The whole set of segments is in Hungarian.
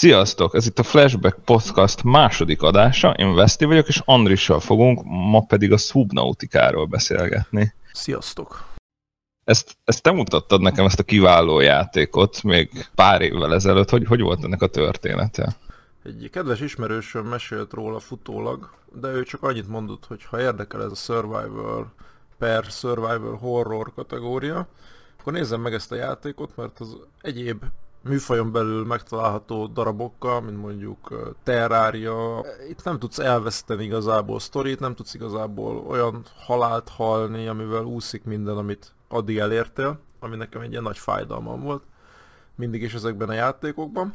Sziasztok! Ez itt a Flashback Podcast második adása. Én Veszti vagyok, és Andrissal fogunk ma pedig a Subnautikáról beszélgetni. Sziasztok! Ezt, ezt te mutattad nekem, ezt a kiváló játékot még pár évvel ezelőtt. Hogy, hogy volt ennek a története? Egy kedves ismerősöm mesélt róla futólag, de ő csak annyit mondott, hogy ha érdekel ez a survival per survival horror kategória, akkor nézzem meg ezt a játékot, mert az egyéb műfajon belül megtalálható darabokkal, mint mondjuk Terraria. Itt nem tudsz elveszteni igazából sztorit, nem tudsz igazából olyan halált halni, amivel úszik minden, amit addig elértél, ami nekem egy ilyen nagy fájdalmam volt mindig is ezekben a játékokban.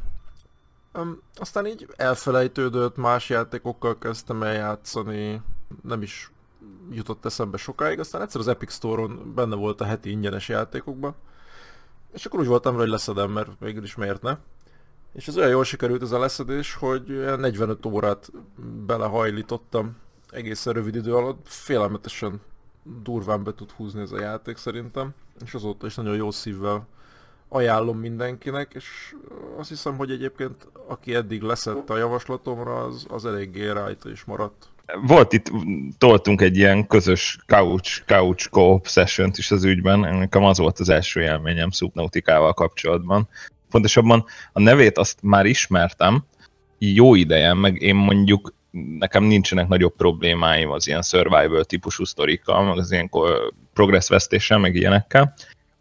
Um, aztán így elfelejtődött, más játékokkal kezdtem el játszani, nem is jutott eszembe sokáig, aztán egyszer az Epic Store-on benne volt a heti ingyenes játékokban, és akkor úgy voltam hogy leszedem, mert végül is miért ne. És ez olyan jól sikerült ez a leszedés, hogy 45 órát belehajlítottam egészen rövid idő alatt. Félelmetesen durván be tud húzni ez a játék szerintem, és azóta is nagyon jó szívvel ajánlom mindenkinek, és azt hiszem, hogy egyébként aki eddig leszette a javaslatomra, az, az eléggé rajta is maradt. Volt itt, toltunk egy ilyen közös couch, couch co-op session is az ügyben, nekem az volt az első élményem Subnautikával kapcsolatban. Pontosabban a nevét azt már ismertem, jó ideje, meg én mondjuk nekem nincsenek nagyobb problémáim az ilyen survival típusú sztorikkal, meg az ilyen progress vesztéssel, meg ilyenekkel.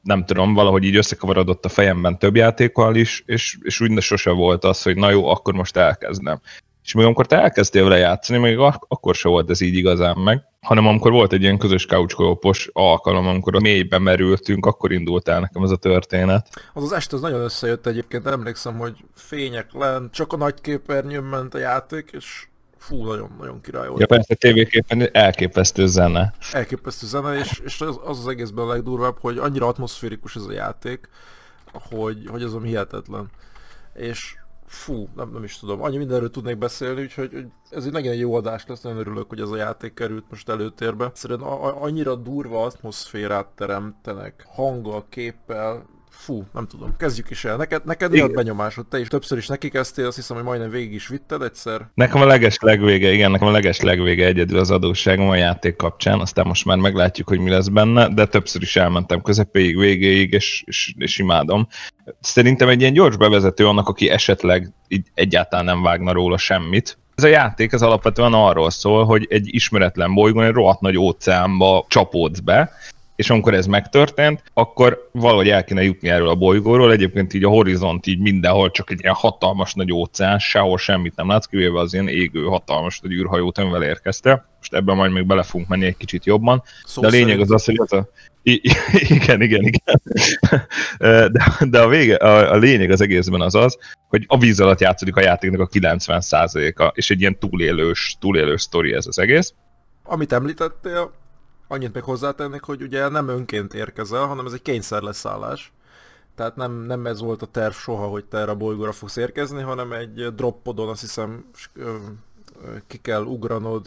Nem tudom, valahogy így összekavarodott a fejemben több játékkal is, és, és úgy sose volt az, hogy na jó, akkor most elkezdem. És még amikor te elkezdtél vele játszani, még ak- akkor se volt ez így igazán meg, hanem amikor volt egy ilyen közös couch alkalom, amikor a mélyben merültünk, akkor indult el nekem ez a történet. Az az este az nagyon összejött egyébként, emlékszem, hogy fények lent, csak a nagy képernyőn ment a játék, és fú, nagyon-nagyon király volt. Ja persze, tévéképen elképesztő zene. Elképesztő zene, és, és az, az az egészben a legdurvább, hogy annyira atmoszférikus ez a játék, hogy, hogy azon hihetetlen. És fú, nem, nem is tudom, annyi mindenről tudnék beszélni, úgyhogy hogy ez egy nagyon jó adás lesz, nagyon örülök, hogy ez a játék került most előtérbe. Szerintem annyira durva atmoszférát teremtenek hanggal, képpel, fú, nem tudom, kezdjük is el. Neked, neked mi a benyomásod? Te is többször is neki kezdtél, azt hiszem, hogy majdnem végig is vitted egyszer. Nekem a leges legvége, igen, nekem a leges legvége egyedül az adósságom a játék kapcsán, aztán most már meglátjuk, hogy mi lesz benne, de többször is elmentem közepéig, végéig, és, és, és imádom. Szerintem egy ilyen gyors bevezető annak, aki esetleg így egyáltalán nem vágna róla semmit, ez a játék az alapvetően arról szól, hogy egy ismeretlen bolygón, egy rohadt nagy óceánba csapódsz be, és amikor ez megtörtént, akkor valahogy el kéne jutni erről a bolygóról, egyébként így a horizont így mindenhol csak egy ilyen hatalmas nagy óceán, sehol semmit nem látsz, kivéve az ilyen égő hatalmas nagy űrhajót, amivel érkezte. Most ebben majd még bele fogunk menni egy kicsit jobban. Szó de a lényeg az az, hogy az a... I- igen, igen, igen. De, de a, vége, a, a lényeg az egészben az az, hogy a víz alatt játszódik a játéknak a 90%-a, és egy ilyen túlélős, túlélős sztori ez az egész. Amit említettél, annyit még hozzátennék, hogy ugye nem önként érkezel, hanem ez egy kényszer leszállás. Tehát nem, nem ez volt a terv soha, hogy te erre a bolygóra fogsz érkezni, hanem egy droppodon azt hiszem ki kell ugranod,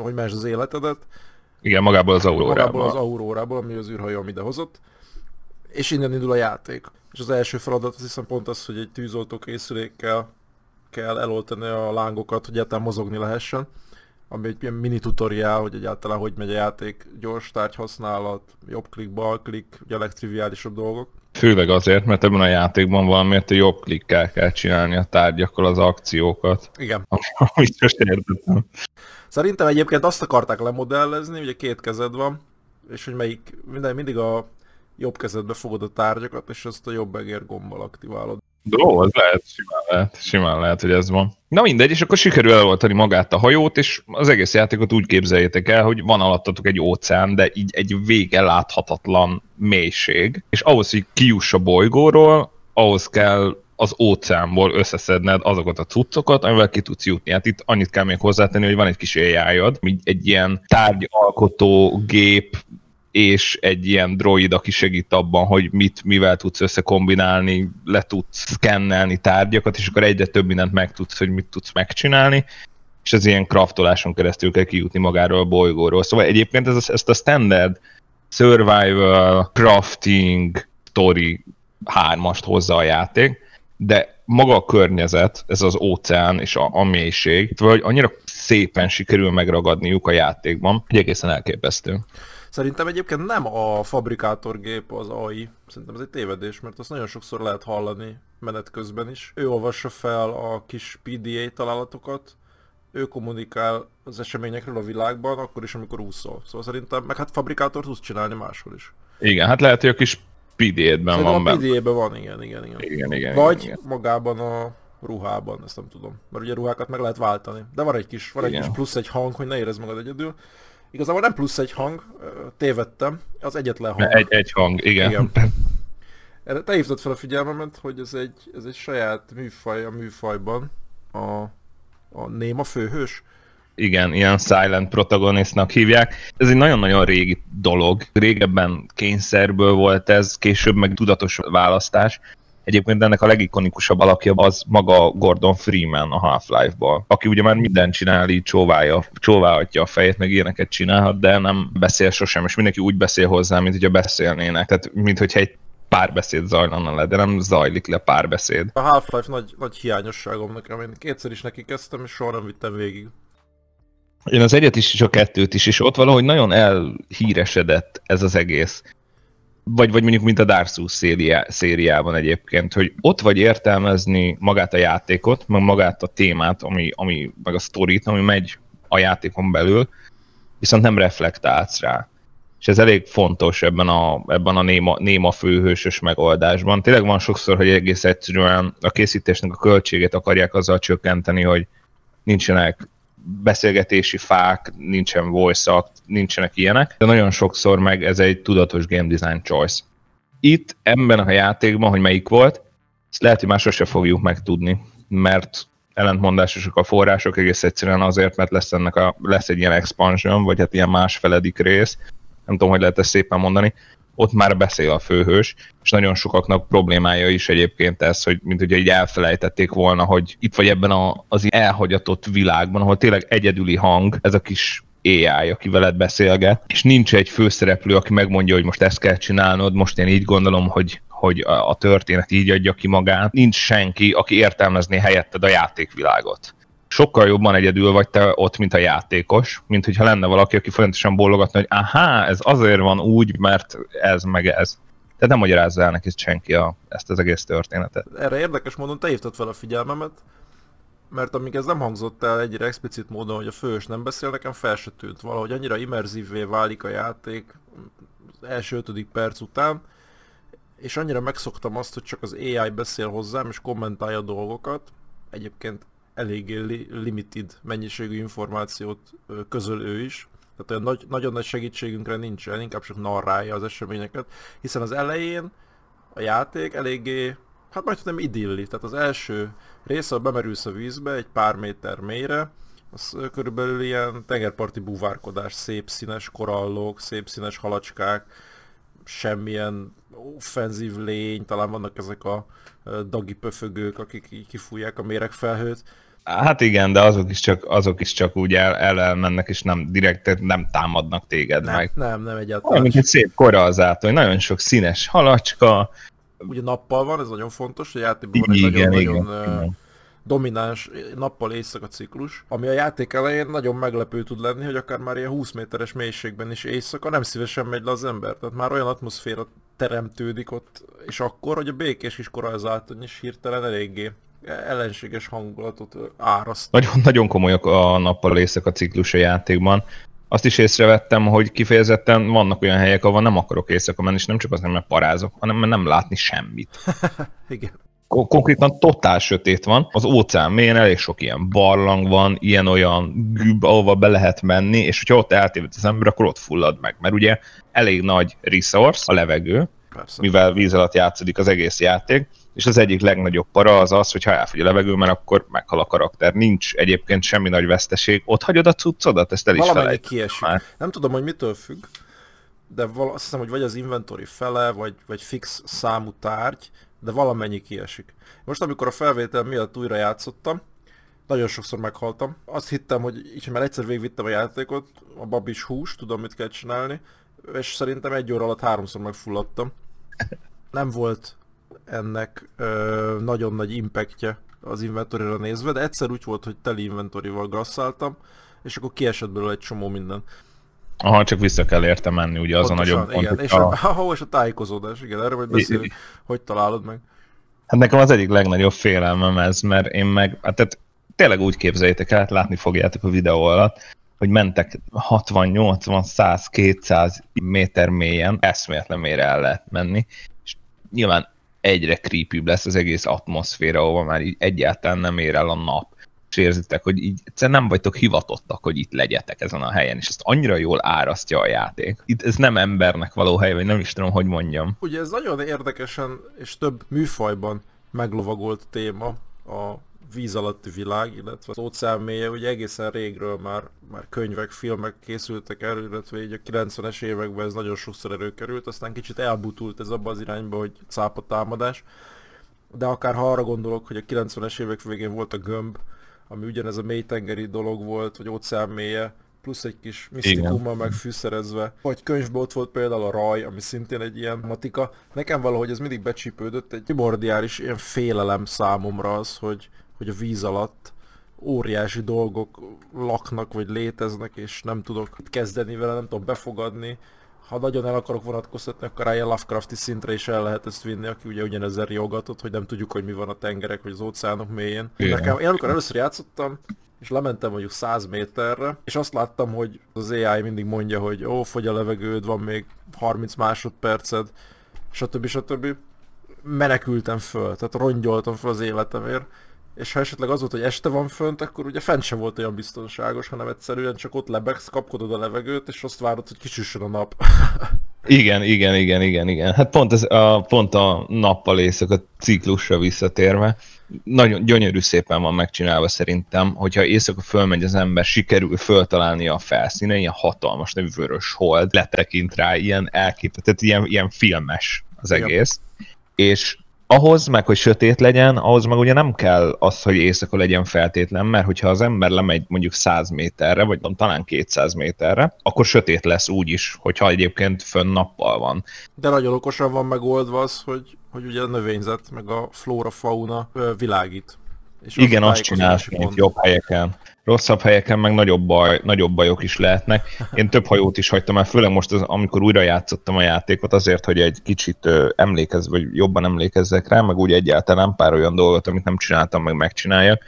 hogy más az életedet. Igen, magából az aurórából. Magából az aurórából, ami az űrhajó, ami ide hozott. És innen indul a játék. És az első feladat azt hiszem pont az, hogy egy tűzoltó készülékkel kell eloltani a lángokat, hogy egyáltalán mozogni lehessen ami egy ilyen mini tutoriál, hogy egyáltalán hogy megy a játék, gyors tárgy használat, jobb klik, bal klik, ugye a legtriviálisabb dolgok. Főleg azért, mert ebben a játékban valamiért a jobb klikkel kell csinálni a tárgyakkal az akciókat. Igen. Amit most értettem. Szerintem egyébként azt akarták lemodellezni, ugye két kezed van, és hogy melyik, minden, mindig a jobb kezedbe fogod a tárgyakat, és azt a jobb egér gombbal aktiválod. Ó, az lehet, simán lehet, simán lehet, hogy ez van. Na mindegy, és akkor sikerül eloltani magát a hajót, és az egész játékot úgy képzeljétek el, hogy van alattatok egy óceán, de így egy vége láthatatlan mélység, és ahhoz, hogy kijuss a bolygóról, ahhoz kell az óceánból összeszedned azokat a cuccokat, amivel ki tudsz jutni. Hát itt annyit kell még hozzátenni, hogy van egy kis ai egy ilyen tárgyalkotó gép, és egy ilyen droid, aki segít abban, hogy mit, mivel tudsz összekombinálni, le tudsz szkennelni tárgyakat, és akkor egyre több mindent megtudsz, hogy mit tudsz megcsinálni, és az ilyen kraftoláson keresztül kell kijutni magáról a bolygóról. Szóval egyébként ez, ezt a standard survival, crafting, story hármast hozza a játék, de maga a környezet, ez az óceán és a, a mélység, vagy annyira szépen sikerül megragadniuk a játékban, hogy egészen elképesztő. Szerintem egyébként nem a fabrikátorgép az AI, szerintem ez egy tévedés, mert azt nagyon sokszor lehet hallani menet közben is. Ő olvassa fel a kis PDA találatokat, ő kommunikál az eseményekről a világban, akkor is, amikor úszol. Szóval szerintem, meg hát fabrikátort tudsz csinálni máshol is. Igen, hát lehet, hogy a kis PDA-ben van a benne. PDA-ben van, igen, igen, igen. Igen, igen, Vagy igen. magában a ruhában, ezt nem tudom. Mert ugye ruhákat meg lehet váltani. De van egy kis, van egy Igen. kis plusz egy hang, hogy ne érezd magad egyedül. Igazából nem plusz egy hang, tévedtem, az egyetlen hang. Egy, egy hang, igen. Igen. Erre te hívtad fel a figyelmemet, hogy ez egy, ez egy saját műfaj a műfajban. A, a néma főhős. Igen, ilyen silent protagonistnak hívják. Ez egy nagyon-nagyon régi dolog. Régebben kényszerből volt ez, később meg tudatos választás. Egyébként ennek a legikonikusabb alakja az maga Gordon Freeman a Half-Life-ból, aki ugye már mindent csinál, így csóválja, csóválhatja a fejét, meg ilyeneket csinálhat, de nem beszél sosem, és mindenki úgy beszél hozzá, mint hogyha beszélnének. Tehát, mint hogyha egy párbeszéd zajlana le, de nem zajlik le párbeszéd. A Half-Life nagy, nagy hiányosságom nekem. Én kétszer is neki kezdtem, és soha nem vittem végig. Én az egyet is, és a kettőt is, és ott valahogy nagyon elhíresedett ez az egész. Vagy, vagy mondjuk, mint a Dark Souls szériá, szériában egyébként, hogy ott vagy értelmezni magát a játékot, meg magát a témát, ami, ami, meg a sztorit, ami megy a játékon belül, viszont nem reflektálsz rá. És ez elég fontos ebben a, ebben a néma, néma főhősös megoldásban. Tényleg van sokszor, hogy egész egyszerűen a készítésnek a költségét akarják azzal csökkenteni, hogy nincsenek beszélgetési fák, nincsen voice act, nincsenek ilyenek, de nagyon sokszor meg ez egy tudatos game design choice. Itt, ebben a játékban, hogy melyik volt, ezt lehet, hogy már sose fogjuk megtudni, mert ellentmondásosak a források egész egyszerűen azért, mert lesz, ennek a, lesz egy ilyen expansion, vagy hát ilyen másfeledik rész, nem tudom, hogy lehet ezt szépen mondani, ott már beszél a főhős, és nagyon sokaknak problémája is egyébként ez, hogy mint ugye így elfelejtették volna, hogy itt vagy ebben a, az elhagyatott világban, ahol tényleg egyedüli hang, ez a kis AI, aki veled beszélget, és nincs egy főszereplő, aki megmondja, hogy most ezt kell csinálnod, most én így gondolom, hogy hogy a történet így adja ki magát. Nincs senki, aki értelmezné helyetted a játékvilágot sokkal jobban egyedül vagy te ott, mint a játékos, mint hogyha lenne valaki, aki folyamatosan bólogatna, hogy aha, ez azért van úgy, mert ez meg ez. Tehát nem magyarázza el neki senki a, ezt az egész történetet. Erre érdekes módon te hívtad fel a figyelmemet, mert amíg ez nem hangzott el egyre explicit módon, hogy a fős nem beszél, nekem fel se tűnt. Valahogy annyira immerzívvé válik a játék az első ötödik perc után, és annyira megszoktam azt, hogy csak az AI beszél hozzám és kommentálja a dolgokat. Egyébként eléggé li- limited mennyiségű információt közöl ő is. Tehát olyan nagy, nagyon nagy segítségünkre nincsen, inkább csak narrálja az eseményeket, hiszen az elején a játék eléggé, hát majd nem idilli, tehát az első rész, ahol bemerülsz a vízbe egy pár méter mélyre, az körülbelül ilyen tengerparti búvárkodás, szép színes korallok, szép színes halacskák, semmilyen offenzív lény, talán vannak ezek a dagi pöfögők, akik kifújják a méregfelhőt. Hát igen, de azok is csak, azok is csak úgy el, el elmennek, és nem direkt nem támadnak téged Nem, meg. nem, nem Olyan, egyáltalán. mint egy szép korallzátony, nagyon sok színes halacska, Ugye nappal van, ez nagyon fontos, a játékban van egy igen, nagyon, igen, nagyon igen. domináns nappal éjszaka ciklus, ami a játék elején nagyon meglepő tud lenni, hogy akár már ilyen 20 méteres mélységben is éjszaka nem szívesen megy le az ember. Tehát már olyan atmoszféra teremtődik ott, és akkor, hogy a békés kis korallzátony is hirtelen eléggé ellenséges hangulatot áraszt. Nagyon, nagyon komolyak a nappal éjszaka ciklus a játékban. Azt is észrevettem, hogy kifejezetten vannak olyan helyek, ahol nem akarok éjszaka menni, és nem csak azért, mert parázok, hanem mert nem látni semmit. Igen. Ko- Konkrétan totál sötét van. Az óceán mélyén elég sok ilyen barlang van, ilyen-olyan güb, ahova be lehet menni, és hogyha ott eltéved az ember, akkor ott fullad meg. Mert ugye elég nagy resource, a levegő, Persze. mivel víz alatt játszódik az egész játék, és az egyik legnagyobb para az az, hogy ha elfogy a levegő, mert akkor meghal a karakter. Nincs egyébként semmi nagy veszteség. Ott hagyod a cuccodat, ezt el is Valamennyi kiesik. már. Nem tudom, hogy mitől függ, de val- azt hiszem, hogy vagy az inventory fele, vagy, vagy fix számú tárgy, de valamennyi kiesik. Most, amikor a felvétel miatt újra játszottam, nagyon sokszor meghaltam. Azt hittem, hogy így, mert egyszer végigvittem a játékot, a babis hús, tudom mit kell csinálni, és szerintem egy óra alatt háromszor megfulladtam. Nem volt ennek ö, nagyon nagy impactje az inventory nézve, de egyszer úgy volt, hogy teli inventory-val grasszáltam, és akkor kiesett belőle egy csomó minden. Aha, csak vissza kell érte menni, ugye az Pontosan, a nagyobb igen. pont. És a... a, a, és a tájékozódás, igen, erről majd beszélünk, hogy találod meg. Hát nekem az egyik legnagyobb félelmem ez, mert én meg, hát tehát tényleg úgy képzeljétek el, hát látni fogjátok a videó alatt, hogy mentek 60, 80, 100, 200 méter mélyen, eszméletlen mélyre el lehet menni, és nyilván egyre creepy lesz az egész atmoszféra, ahova már így egyáltalán nem ér el a nap és érzitek, hogy így egyszerűen nem vagytok hivatottak, hogy itt legyetek ezen a helyen, és ezt annyira jól árasztja a játék. Itt ez nem embernek való hely, vagy nem is tudom, hogy mondjam. Ugye ez nagyon érdekesen és több műfajban meglovagolt téma, a víz alatti világ, illetve az óceán mélye, ugye egészen régről már, már könyvek, filmek készültek erről, illetve így a 90-es években ez nagyon sokszor előkerült, aztán kicsit elbutult ez abba az irányba, hogy cápa támadás. De akár ha arra gondolok, hogy a 90-es évek végén volt a gömb, ami ugyanez a mélytengeri dolog volt, vagy óceán mélye, plusz egy kis misztikummal megfűszerezve. Vagy könyvben ott volt például a raj, ami szintén egy ilyen matika. Nekem valahogy ez mindig becsípődött, egy primordiális ilyen félelem számomra az, hogy, hogy a víz alatt óriási dolgok laknak, vagy léteznek, és nem tudok kezdeni vele, nem tudom befogadni. Ha nagyon el akarok vonatkoztatni, akkor ilyen Lovecrafti szintre is el lehet ezt vinni, aki ugye ugyanezzel riogatott, hogy nem tudjuk, hogy mi van a tengerek, vagy az óceánok mélyén. Nekem, én amikor először játszottam, és lementem mondjuk 100 méterre, és azt láttam, hogy az AI mindig mondja, hogy ó, fogy a levegőd, van még 30 másodperced, stb. stb. Menekültem föl, tehát rongyoltam föl az életemért, és ha esetleg az volt, hogy este van fönt, akkor ugye fent sem volt olyan biztonságos, hanem egyszerűen csak ott lebegsz, kapkodod a levegőt, és azt várod, hogy kisüssön a nap. Igen, igen, igen, igen, igen. Hát pont, ez a, pont a nappal éjszaka ciklusra visszatérve, nagyon gyönyörű szépen van megcsinálva szerintem, hogyha éjszaka fölmegy az ember, sikerül föltalálni a felszínen, ilyen hatalmas nevű vörös hold, letekint rá, ilyen elképesztő, tehát ilyen, ilyen filmes az egész. Yep. És ahhoz meg, hogy sötét legyen, ahhoz meg ugye nem kell az, hogy éjszaka legyen feltétlen, mert hogyha az ember lemegy mondjuk 100 méterre, vagy talán 200 méterre, akkor sötét lesz úgy is, hogyha egyébként fönn nappal van. De nagyon okosan van megoldva az, hogy, hogy ugye a növényzet, meg a flóra, fauna világít. És Igen, azt csinálsz, mint jobb helyeken rosszabb helyeken meg nagyobb, baj, nagyobb bajok is lehetnek. Én több hajót is hagytam el, főleg most, az, amikor újra játszottam a játékot, azért, hogy egy kicsit emlékezz, vagy jobban emlékezzek rá, meg úgy egyáltalán pár olyan dolgot, amit nem csináltam, meg megcsináljak.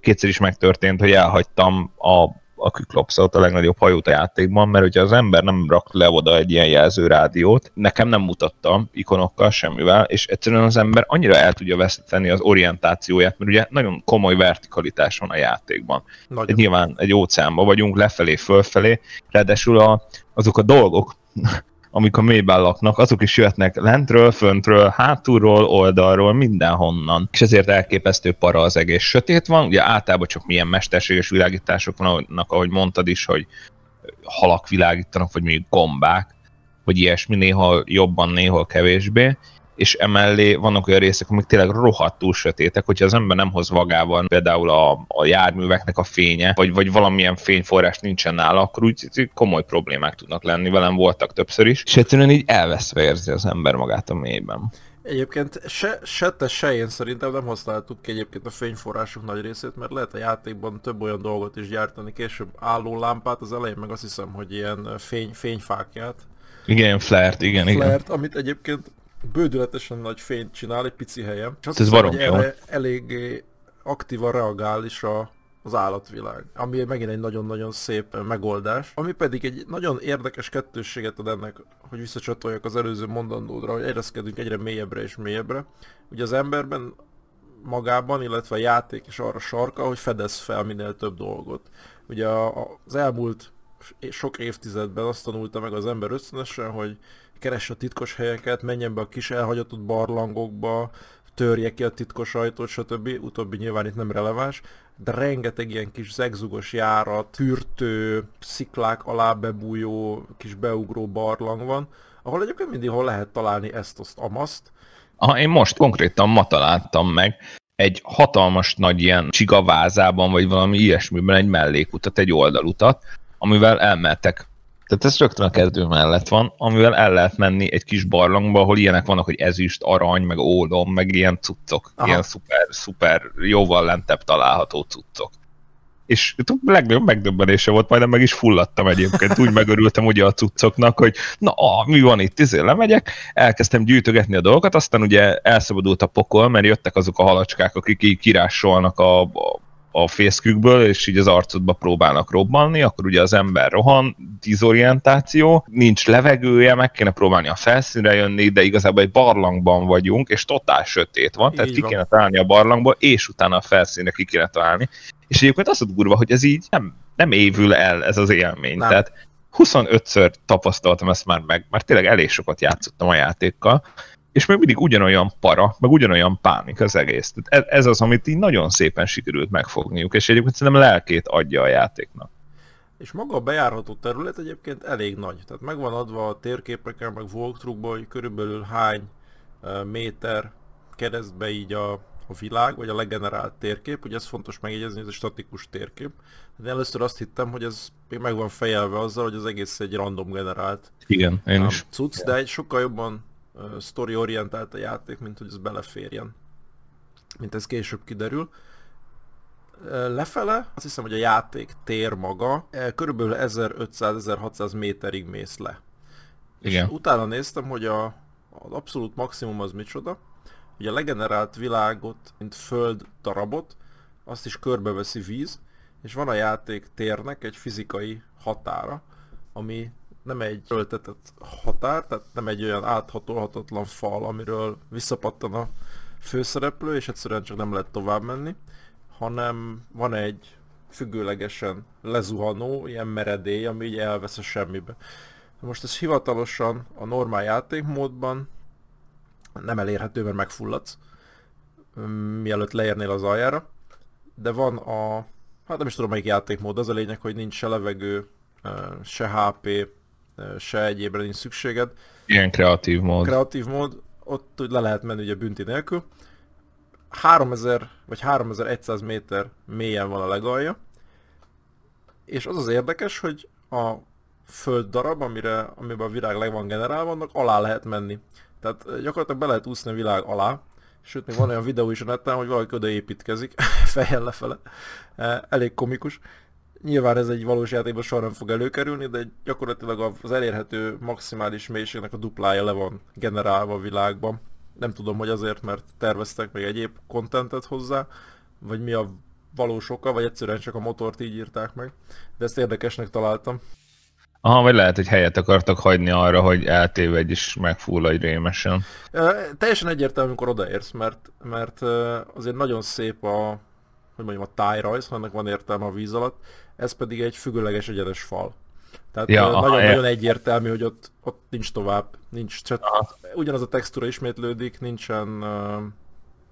Kétszer is megtörtént, hogy elhagytam a a Kyklopsot, a legnagyobb hajót a játékban, mert hogyha az ember nem rak le oda egy ilyen jelző rádiót, nekem nem mutatta ikonokkal semmivel, és egyszerűen az ember annyira el tudja veszíteni az orientációját, mert ugye nagyon komoly vertikalitás van a játékban. Egy, nyilván egy óceánban vagyunk, lefelé, fölfelé, ráadásul a, azok a dolgok, amik a mélyben laknak, azok is jöhetnek lentről, föntről, hátulról, oldalról, mindenhonnan. És ezért elképesztő para az egész. Sötét van, ugye általában csak milyen mesterséges világítások vannak, ahogy mondtad is, hogy halak világítanak, vagy mondjuk gombák, vagy ilyesmi, néha jobban, néha kevésbé és emellé vannak olyan részek, amik tényleg rohadtul sötétek, hogyha az ember nem hoz magával például a, a járműveknek a fénye, vagy, vagy valamilyen fényforrás nincsen nála, akkor úgy komoly problémák tudnak lenni, velem voltak többször is, és egyszerűen így elveszve érzi az ember magát a mélyben. Egyébként se, se te, se én szerintem nem használtuk ki egyébként a fényforrások nagy részét, mert lehet a játékban több olyan dolgot is gyártani, később álló lámpát, az elején meg azt hiszem, hogy ilyen fény, fényfákját. Igen, flert, igen, flert, igen. amit egyébként bődületesen nagy fényt csinál egy pici helyen. És azt Ez hiszem, hogy erre eléggé aktívan reagál is a, az állatvilág, ami megint egy nagyon-nagyon szép megoldás, ami pedig egy nagyon érdekes kettősséget ad ennek, hogy visszacsatoljak az előző mondandódra, hogy ereszkedünk egyre mélyebbre és mélyebbre. Ugye az emberben magában, illetve a játék is arra sarka, hogy fedez fel minél több dolgot. Ugye az elmúlt sok évtizedben azt tanulta meg az ember ösztönösen, hogy keresse a titkos helyeket, menjen be a kis elhagyatott barlangokba, törje ki a titkos ajtót, stb. Utóbbi nyilván itt nem releváns, de rengeteg ilyen kis zegzugos járat, fürtő, sziklák alá bebújó, kis beugró barlang van, ahol egyébként mindig hol lehet találni ezt, azt, amaszt. Aha, én most konkrétan ma találtam meg egy hatalmas nagy ilyen csigavázában, vagy valami ilyesmiben egy mellékutat, egy oldalutat, amivel elmehetek Tehát ez rögtön a kezdő mellett van, amivel el lehet menni egy kis barlangba, ahol ilyenek vannak, hogy ezüst, arany, meg ólom, meg ilyen cuccok. Aha. Ilyen szuper, szuper, jóval lentebb található cuccok. És a legnagyobb megdöbbenése volt, majdnem meg is fulladtam egyébként, úgy megörültem ugye a cuccoknak, hogy na, ah, mi van itt, izé lemegyek, elkezdtem gyűjtögetni a dolgokat, aztán ugye elszabadult a pokol, mert jöttek azok a halacskák, akik így kirásolnak a, a a fészkükből, és így az arcodba próbálnak robbanni, akkor ugye az ember rohan, dizorientáció, nincs levegője, meg kéne próbálni a felszínre jönni, de igazából egy barlangban vagyunk, és totál sötét van, így tehát van. ki kéne találni a barlangba, és utána a felszínre ki kéne találni. És egyébként az a durva, hogy ez így nem, nem évül el ez az élmény. Nem. Tehát 25-ször tapasztaltam ezt már meg, mert tényleg elég sokat játszottam a játékkal, és még mindig ugyanolyan para, meg ugyanolyan pánik az egész. Tehát ez, ez az, amit így nagyon szépen sikerült megfogniuk, és egyébként szerintem lelkét adja a játéknak. És maga a bejárható terület egyébként elég nagy. Tehát megvan adva a térképeken, meg walkthrough hogy körülbelül hány méter keresztbe így a, a világ, vagy a legenerált térkép. Ugye ez fontos megjegyezni, ez egy statikus térkép. De először azt hittem, hogy ez még meg van fejelve azzal, hogy az egész egy random generált Igen, én is. cucc, de egy sokkal jobban story-orientált a játék, mint hogy ez beleférjen. Mint ez később kiderül. Lefele, azt hiszem, hogy a játék tér maga körülbelül 1500-1600 méterig mész le. Igen. És utána néztem, hogy a, az abszolút maximum az micsoda, hogy a legenerált világot, mint föld darabot, azt is körbeveszi víz, és van a játék térnek egy fizikai határa, ami nem egy öltetett határ, tehát nem egy olyan áthatolhatatlan fal, amiről visszapattan a főszereplő, és egyszerűen csak nem lehet tovább menni, hanem van egy függőlegesen lezuhanó, ilyen meredély, ami így elvesz a semmibe. Most ez hivatalosan a normál játékmódban nem elérhető, mert megfulladsz, mielőtt leérnél az aljára, de van a, hát nem is tudom melyik játékmód, az a lényeg, hogy nincs se levegő, se HP, se egyébre nincs szükséged. Ilyen kreatív mód. Kreatív mód, ott le lehet menni ugye bünti nélkül. 3000 vagy 3100 méter mélyen van a legalja, és az az érdekes, hogy a föld darab, amire, amiben a világ leg van generálva, annak alá lehet menni. Tehát gyakorlatilag be lehet úszni a világ alá, sőt még van olyan videó is a neten, hogy valaki oda építkezik, fejjel lefele. Elég komikus. Nyilván ez egy valós játékban soha nem fog előkerülni, de gyakorlatilag az elérhető maximális mélységnek a duplája le van generálva a világban. Nem tudom, hogy azért, mert terveztek még egyéb kontentet hozzá, vagy mi a valós oka, vagy egyszerűen csak a motort így írták meg. De ezt érdekesnek találtam. Aha, vagy lehet, hogy helyet akartak hagyni arra, hogy eltévedj és megfulladj rémesen. E, teljesen egyértelmű, amikor odaérsz, mert, mert azért nagyon szép a, hogy mondjam, a tájrajz, annak van értelme a víz alatt, ez pedig egy függőleges egyenes fal. Tehát ja, nagyon, nagyon egyértelmű, hogy ott, ott nincs tovább, nincs, csak ugyanaz a textúra ismétlődik, nincsen,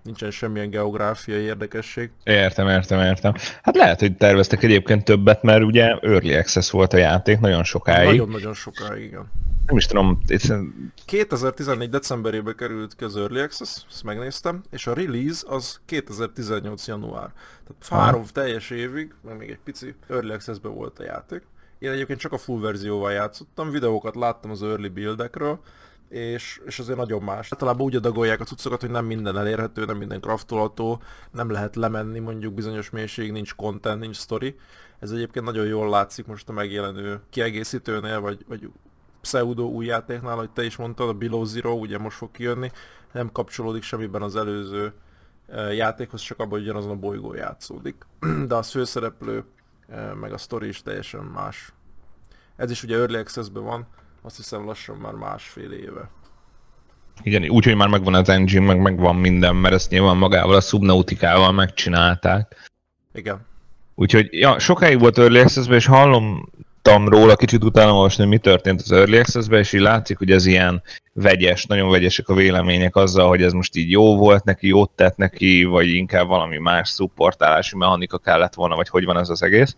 nincsen semmilyen geográfiai érdekesség. Értem, értem, értem. Hát lehet, hogy terveztek egyébként többet, mert ugye Early Access volt a játék nagyon sokáig. Nagyon-nagyon sokáig, igen. Nem is tudom. It's... 2014 decemberében került ki az Early Access, ezt megnéztem, és a release az 2018 január. Tehát három teljes évig, meg még egy pici Early Access-ben volt a játék. Én egyébként csak a full verzióval játszottam, videókat láttam az early buildekről, és, és azért nagyon más. Általában úgy adagolják a cuccokat, hogy nem minden elérhető, nem minden craftolható, nem lehet lemenni mondjuk bizonyos mélységig, nincs content, nincs story. Ez egyébként nagyon jól látszik most a megjelenő kiegészítőnél, vagy, vagy pseudo új játéknál, hogy te is mondtad, a Below Zero ugye most fog kijönni, nem kapcsolódik semmiben az előző e, játékhoz, csak abban, ugyanazon a bolygó játszódik. De a főszereplő, e, meg a story is teljesen más. Ez is ugye Early access van, azt hiszem lassan már másfél éve. Igen, úgyhogy már megvan az engine, meg megvan minden, mert ezt nyilván magával a Subnautikával megcsinálták. Igen. Úgyhogy ja, sokáig volt Early access és hallom tudtam róla kicsit utána olvasni, hogy mi történt az Early access és így látszik, hogy ez ilyen vegyes, nagyon vegyesek a vélemények azzal, hogy ez most így jó volt neki, jót tett neki, vagy inkább valami más szupportálási mechanika kellett volna, vagy hogy van ez az egész.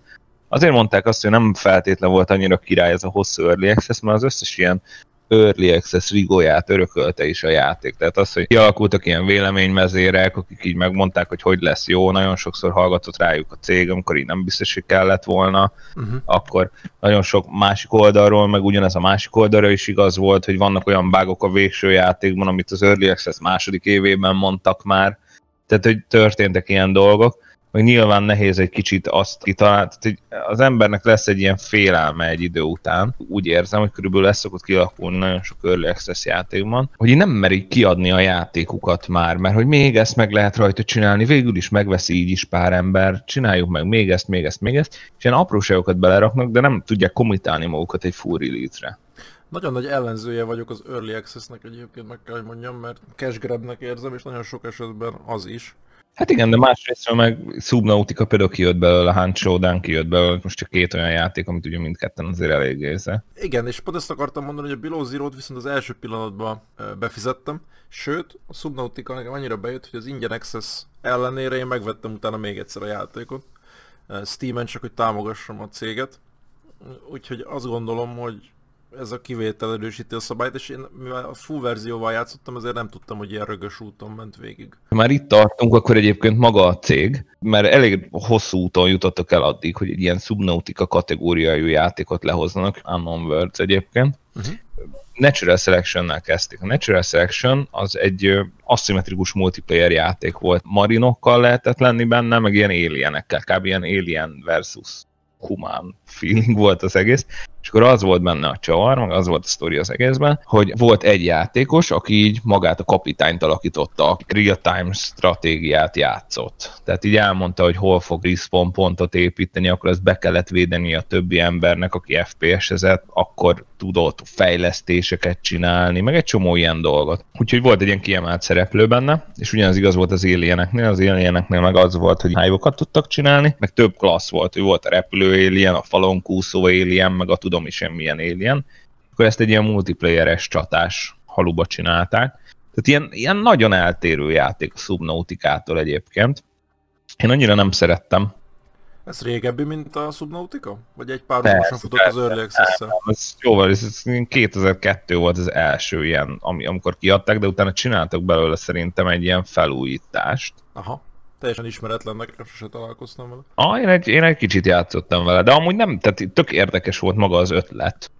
Azért mondták azt, hogy nem feltétlen volt annyira király ez a hosszú Early Access, mert az összes ilyen early access rigóját örökölte is a játék. Tehát az, hogy kialakultak ilyen véleménymezérek, akik így megmondták, hogy hogy lesz jó, nagyon sokszor hallgatott rájuk a cég, amikor így nem biztos, hogy kellett volna, uh-huh. akkor nagyon sok másik oldalról, meg ugyanez a másik oldalra is igaz volt, hogy vannak olyan bágok a végső játékban, amit az Early Access második évében mondtak már, tehát hogy történtek ilyen dolgok, meg nyilván nehéz egy kicsit azt kitalálni, hogy az embernek lesz egy ilyen félelme egy idő után. Úgy érzem, hogy körülbelül lesz szokott kialakulni nagyon sok Early Access játékban, hogy nem merik kiadni a játékukat már, mert hogy még ezt meg lehet rajta csinálni, végül is megveszi így is pár ember, csináljuk meg még ezt, még ezt, még ezt, és ilyen apróságokat beleraknak, de nem tudják komitálni magukat egy full release-re. Nagyon nagy ellenzője vagyok az Early Access-nek egyébként, meg kell, hogy mondjam, mert cash érzem, és nagyon sok esetben az is. Hát igen, de másrészt meg Subnautica például kijött belőle, Hunt Showdown kijött belőle, most csak két olyan játék, amit ugye mindketten azért elég érzze. Igen, és pont ezt akartam mondani, hogy a Below zero viszont az első pillanatban befizettem, sőt, a Subnautica nekem annyira bejött, hogy az ingyen access ellenére én megvettem utána még egyszer a játékot. Steam-en csak, hogy támogassam a céget. Úgyhogy azt gondolom, hogy ez a kivétel erősíti a szabályt, és én mivel a full verzióval játszottam, azért nem tudtam, hogy ilyen rögös úton ment végig. Már itt tartunk, akkor egyébként maga a cég, mert elég hosszú úton jutottak el addig, hogy egy ilyen Subnautica kategóriájú játékot lehoznak, Unknown Worlds egyébként. Uh-huh. Natural Selection-nel kezdték. A Natural Selection az egy aszimmetrikus multiplayer játék volt. Marinokkal lehetett lenni benne, meg ilyen alienekkel, kb. ilyen alien versus humán feeling volt az egész, és akkor az volt benne a csavar, meg az volt a sztori az egészben, hogy volt egy játékos, aki így magát a kapitányt alakította, a real-time stratégiát játszott. Tehát így elmondta, hogy hol fog respawn pontot építeni, akkor ezt be kellett védeni a többi embernek, aki FPS-ezett, akkor tudott fejlesztéseket csinálni, meg egy csomó ilyen dolgot. Úgyhogy volt egy ilyen kiemelt szereplő benne, és ugyanaz igaz volt az alieneknél, az alieneknél meg az volt, hogy hive tudtak csinálni, meg több klassz volt, hogy volt a repülő alien, a falon kúszó alien, meg a tudom is milyen alien. Akkor ezt egy ilyen multiplayeres csatás haluba csinálták. Tehát ilyen, ilyen nagyon eltérő játék a Subnautica-tól egyébként. Én annyira nem szerettem, ez régebbi, mint a Subnautica? Vagy egy pár persze, futott az Early access ez jóval, ez 2002 volt az első ilyen, ami, amikor kiadták, de utána csináltak belőle szerintem egy ilyen felújítást. Aha. Teljesen ismeretlennek, sose találkoztam vele. Ah, én egy, én egy kicsit játszottam vele, de amúgy nem, tehát tök érdekes volt maga az ötlet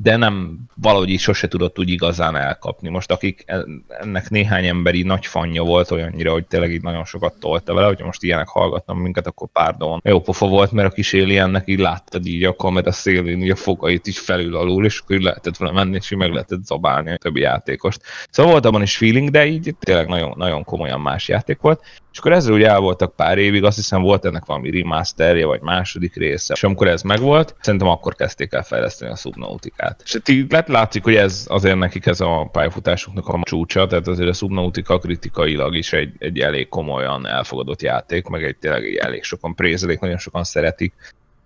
de nem valahogy így sose tudott úgy igazán elkapni. Most akik ennek néhány emberi nagy fanya volt olyannyira, hogy tényleg így nagyon sokat tolta vele, hogyha most ilyenek hallgatnak minket, akkor pardon. Jó pofa volt, mert a kis aliennek így láttad így a kamera szélén, így a fogait így felül alul, és akkor így lehetett vele menni, és így meg lehetett zabálni a többi játékost. Szóval volt abban is feeling, de így tényleg nagyon, nagyon komolyan más játék volt. És akkor ezzel ugye el voltak pár évig, azt hiszem volt ennek valami remasterje, vagy második része. És amikor ez megvolt, szerintem akkor kezdték el fejleszteni a Subnautica-t. És így lett látszik, hogy ez azért nekik ez a pályafutásuknak a csúcsa, tehát azért a Subnautica kritikailag is egy, egy elég komolyan elfogadott játék, meg egy tényleg egy elég sokan prézelik, nagyon sokan szeretik.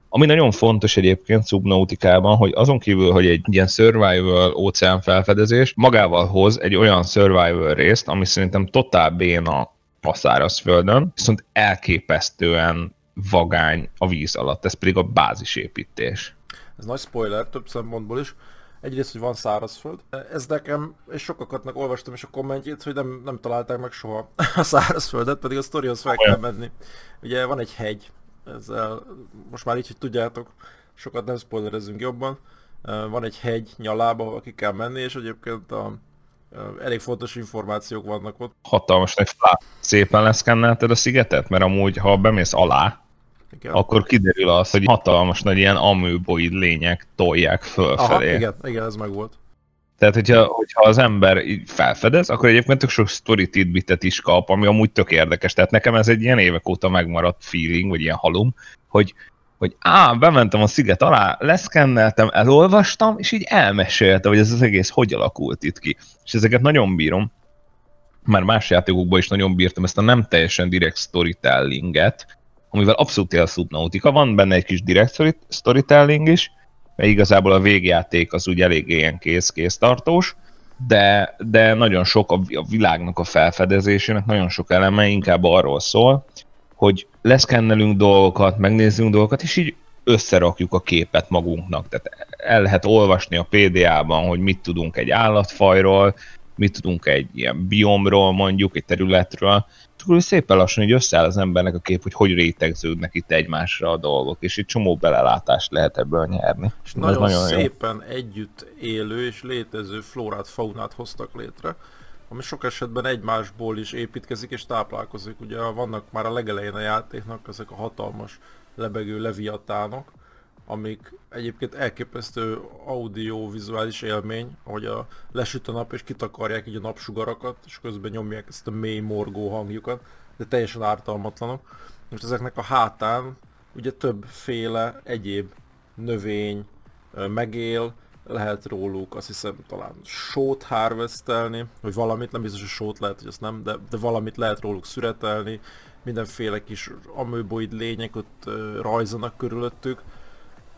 Ami nagyon fontos egyébként Subnautica-ban, hogy azon kívül, hogy egy ilyen survival óceán felfedezés magával hoz egy olyan survival részt, ami szerintem totál béna a szárazföldön, viszont elképesztően vagány a víz alatt, ez pedig a bázisépítés. Ez nagy spoiler több szempontból is. Egyrészt, hogy van szárazföld. Ez nekem, és sokakatnak olvastam is a kommentjét, hogy nem, nem találták meg soha a szárazföldet, pedig a sztorihoz fel kell menni. Ugye van egy hegy, ezzel most már így, hogy tudjátok, sokat nem spoilerezünk jobban. Van egy hegy nyalába, ahol ki kell menni, és egyébként a elég fontos információk vannak ott. Hatalmas egy flá. Szépen leszkennelted a szigetet? Mert amúgy, ha bemész alá, igen. akkor kiderül az, hogy hatalmas nagy ilyen amőboid lények tolják fölfelé. Aha, igen, igen, ez meg volt. Tehát, hogyha, hogyha az ember így felfedez, akkor egyébként tök sok story tidbitet is kap, ami amúgy tök érdekes. Tehát nekem ez egy ilyen évek óta megmaradt feeling, vagy ilyen halom, hogy hogy á, bementem a sziget alá, leszkenneltem, elolvastam, és így elmesélte, hogy ez az egész hogy alakult itt ki. És ezeket nagyon bírom. Már más játékokban is nagyon bírtam ezt a nem teljesen direkt storytellinget, amivel abszolút él Subnautica. Van benne egy kis direkt storytelling is, mert igazából a végjáték az úgy elég ilyen kész-kész tartós, de, de nagyon sok a, világnak a felfedezésének, nagyon sok eleme inkább arról szól, hogy leszkennelünk dolgokat, megnézzünk dolgokat, és így összerakjuk a képet magunknak. Tehát el lehet olvasni a PDA-ban, hogy mit tudunk egy állatfajról, mit tudunk egy ilyen biomról mondjuk, egy területről, és akkor szépen lassan így összeáll az embernek a kép, hogy hogy rétegződnek itt egymásra a dolgok, és egy csomó belelátást lehet ebből nyerni. És nagyon, nagyon szépen jó. együtt élő és létező flórát, faunát hoztak létre, ami sok esetben egymásból is építkezik és táplálkozik. Ugye vannak már a legelején a játéknak ezek a hatalmas lebegő leviatánok, amik egyébként elképesztő audio-vizuális élmény, ahogy a lesüt a nap és kitakarják így a napsugarakat, és közben nyomják ezt a mély morgó hangjukat, de teljesen ártalmatlanok. Most ezeknek a hátán ugye többféle egyéb növény megél, lehet róluk azt hiszem talán sót harvestelni, vagy valamit, nem biztos, hogy sót lehet, hogy azt nem, de, de valamit lehet róluk szüretelni, mindenféle kis amőboid lények ott uh, rajzanak körülöttük,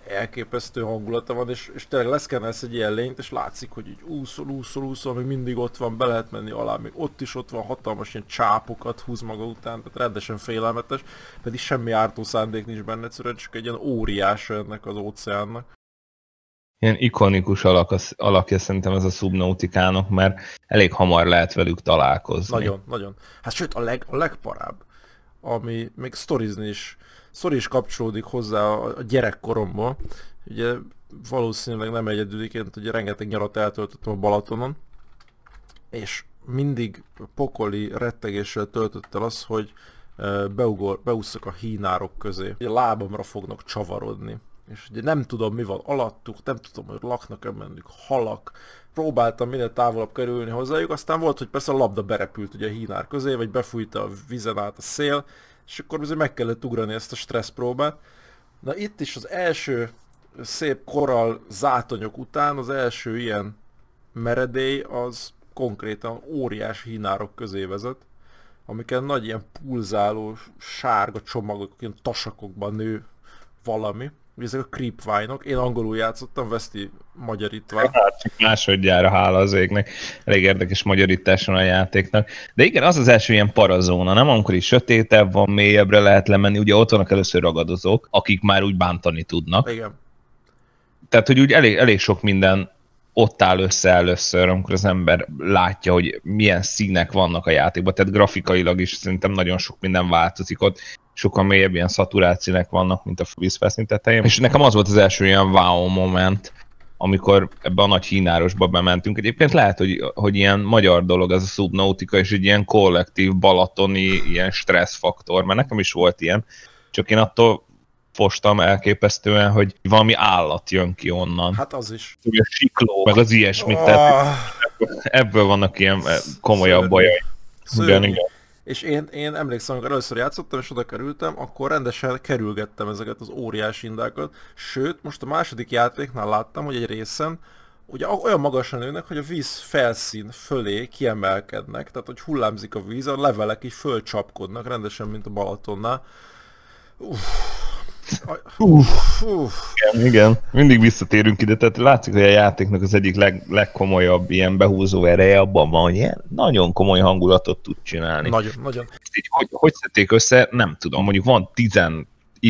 elképesztő hangulata van, és, és tényleg leszkennelsz egy ilyen lényt, és látszik, hogy így úszol, úszol, úszol, még mindig ott van, be lehet menni alá, még ott is ott van, hatalmas ilyen csápokat húz maga után, tehát rendesen félelmetes, pedig semmi ártó szándék nincs benne, egyszerűen csak egy ilyen óriás ennek az óceánnak. Ilyen ikonikus alak, alakja szerintem ez a szubnautikának, mert elég hamar lehet velük találkozni. Nagyon, nagyon. Hát sőt, a, leg, a legparább, ami még sztorizni is sztori is kapcsolódik hozzá a gyerekkoromból. Ugye valószínűleg nem egyedüliként, ugye rengeteg nyarat eltöltöttem a Balatonon, és mindig pokoli rettegéssel töltött el az, hogy beugor, beúszok a hínárok közé. Ugye lábamra fognak csavarodni. És ugye nem tudom mi van alattuk, nem tudom, hogy laknak-e bennük halak. Próbáltam minél távolabb kerülni hozzájuk, aztán volt, hogy persze a labda berepült ugye a hínár közé, vagy befújta a vizen át a szél, és akkor bizony meg kellett ugrani ezt a stressz próbát. Na itt is az első szép korral zátonyok után az első ilyen meredély az konkrétan óriás hínárok közé vezet, amiken nagy ilyen pulzáló sárga csomagok, ilyen tasakokban nő valami ezek a creepvine-ok. Én angolul játszottam, Veszti magyarítva. Hát csak másodjára hála az égnek. Elég érdekes magyarításon a játéknak. De igen, az az első ilyen parazóna, nem? Amikor is sötétebb van, mélyebbre lehet lemenni. Ugye ott vannak először ragadozók, akik már úgy bántani tudnak. Igen. Tehát, hogy úgy elég, elég sok minden ott áll össze először, amikor az ember látja, hogy milyen színek vannak a játékban, tehát grafikailag is szerintem nagyon sok minden változik ott, sokkal mélyebb ilyen szaturációnek vannak, mint a vízfelszín tetején. És nekem az volt az első ilyen wow moment, amikor ebbe a nagy hínárosba bementünk. Egyébként lehet, hogy, hogy ilyen magyar dolog ez a subnautika, és egy ilyen kollektív balatoni ilyen stresszfaktor, mert nekem is volt ilyen, csak én attól fostam elképesztően, hogy valami állat jön ki onnan. Hát az is. Ugye a sikló, meg az ilyesmit. Oh. Tehát ebből vannak ilyen komolyabb bajai. Igen, igen. És én, én emlékszem, amikor először játszottam, és oda kerültem, akkor rendesen kerülgettem ezeket az óriás indákat. Sőt, most a második játéknál láttam, hogy egy részen ugye olyan magasan nőnek, hogy a víz felszín fölé kiemelkednek, tehát hogy hullámzik a víz, a levelek így fölcsapkodnak, rendesen, mint a Balatonnál. Uff, Uff, uff. Igen, igen, mindig visszatérünk ide, tehát látszik, hogy a játéknak az egyik leg, legkomolyabb ilyen behúzó ereje abban van, hogy ilyen nagyon komoly hangulatot tud csinálni. Nagyon, nagyon. Így, hogy, hogy szedték össze, nem tudom, mondjuk van 10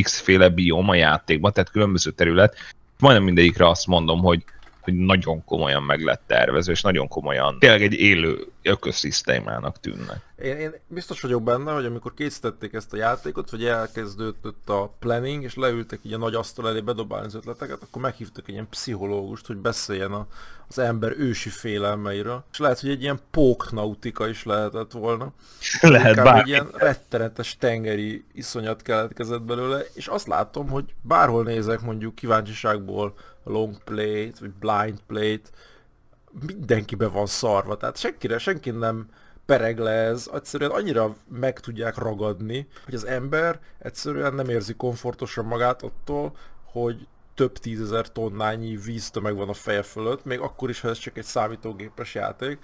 x féle biom a játékban, tehát különböző terület, majdnem mindegyikre azt mondom, hogy hogy nagyon komolyan meg lett tervezve, és nagyon komolyan tényleg egy élő ökoszisztémának tűnnek. Én, én biztos vagyok benne, hogy amikor készítették ezt a játékot, vagy elkezdődött a planning, és leültek így a nagy asztal elé bedobálni az ötleteket, akkor meghívtak egy ilyen pszichológust, hogy beszéljen a, az ember ősi félelmeiről. És lehet, hogy egy ilyen póknautika is lehetett volna. Lehet bármi. Egy ilyen rettenetes tengeri iszonyat keletkezett belőle, és azt látom, hogy bárhol nézek mondjuk kíváncsiságból long plate, vagy blind plate, mindenkibe van szarva, tehát senkire, senki nem pereg le ez, egyszerűen annyira meg tudják ragadni, hogy az ember egyszerűen nem érzi komfortosan magát attól, hogy több tízezer tonnányi víztömeg van a feje fölött, még akkor is, ha ez csak egy számítógépes játék.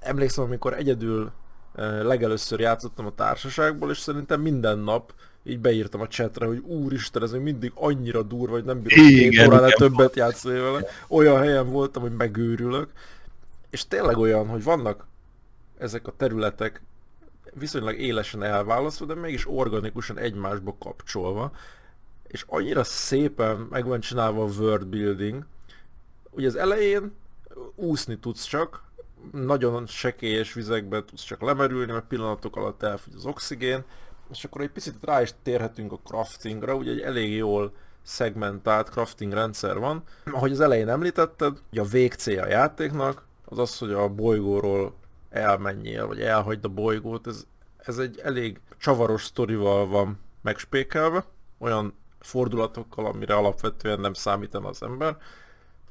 Emlékszem, amikor egyedül eh, legelőször játszottam a társaságból, és szerintem minden nap így beírtam a chatre, hogy úristen, ez még mindig annyira durva, hogy nem bírom két óránál többet játszani vele. Olyan helyen voltam, hogy megőrülök. És tényleg olyan, hogy vannak ezek a területek viszonylag élesen elválasztva, de mégis organikusan egymásba kapcsolva. És annyira szépen meg van csinálva a world building, Ugye az elején úszni tudsz csak, nagyon sekélyes vizekben tudsz csak lemerülni, mert pillanatok alatt elfogy az oxigén, és akkor egy picit rá is térhetünk a craftingra, ugye egy elég jól szegmentált crafting rendszer van. Ahogy az elején említetted, hogy a végcél a játéknak az az, hogy a bolygóról elmenjél, vagy elhagyd a bolygót, ez, ez egy elég csavaros sztorival van megspékelve, olyan fordulatokkal, amire alapvetően nem számítana az ember.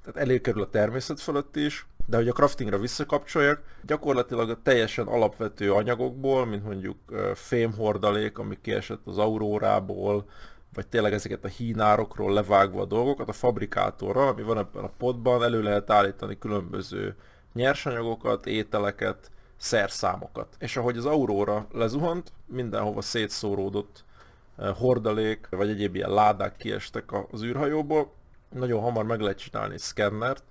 Tehát előkerül a természet fölött is, de hogy a craftingra visszakapcsoljak, gyakorlatilag a teljesen alapvető anyagokból, mint mondjuk fémhordalék, ami kiesett az aurórából, vagy tényleg ezeket a hínárokról levágva a dolgokat, a fabrikátorral, ami van ebben a potban, elő lehet állítani különböző nyersanyagokat, ételeket, szerszámokat. És ahogy az auróra lezuhant, mindenhova szétszóródott hordalék, vagy egyéb ilyen ládák kiestek az űrhajóból, nagyon hamar meg lehet csinálni szkennert,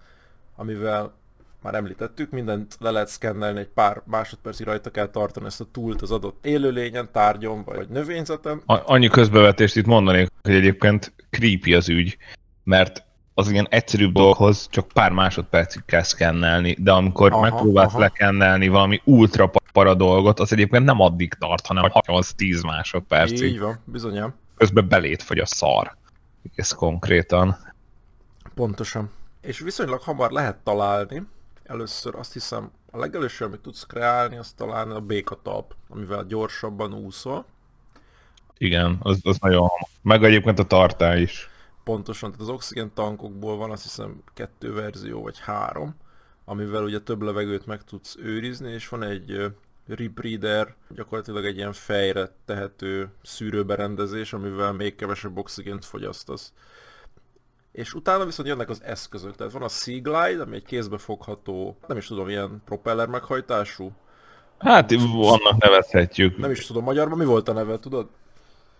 amivel már említettük, mindent le lehet szkennelni, egy pár másodpercig rajta kell tartani ezt a túlt az adott élőlényen, tárgyon vagy növényzeten. Annyi közbevetést itt mondanék, hogy egyébként creepy az ügy, mert az ilyen egyszerűbb dolgokhoz csak pár másodpercig kell szkennelni, de amikor aha, megpróbálsz aha. lekennelni valami ultra para dolgot, az egyébként nem addig tart, hanem 8-10 másodpercig. Így van, bizonyám. Közben belét vagy a szar. Ez konkrétan. Pontosan. És viszonylag hamar lehet találni. Először azt hiszem, a legelőső, amit tudsz kreálni, az talán a békatalp, amivel gyorsabban úszol. Igen, az, az nagyon. Meg egyébként a tartály is. Pontosan, tehát az oxigén tankokból van azt hiszem kettő verzió, vagy három, amivel ugye több levegőt meg tudsz őrizni, és van egy Rip Reader, gyakorlatilag egy ilyen fejre tehető szűrőberendezés, amivel még kevesebb oxigént fogyasztasz. És utána viszont jönnek az eszközök, tehát van a Sea Glide, ami egy kézbefogható, nem is tudom, ilyen propeller meghajtású. Hát vannak nevezhetjük. Nem is tudom, magyarban mi volt a neve, tudod?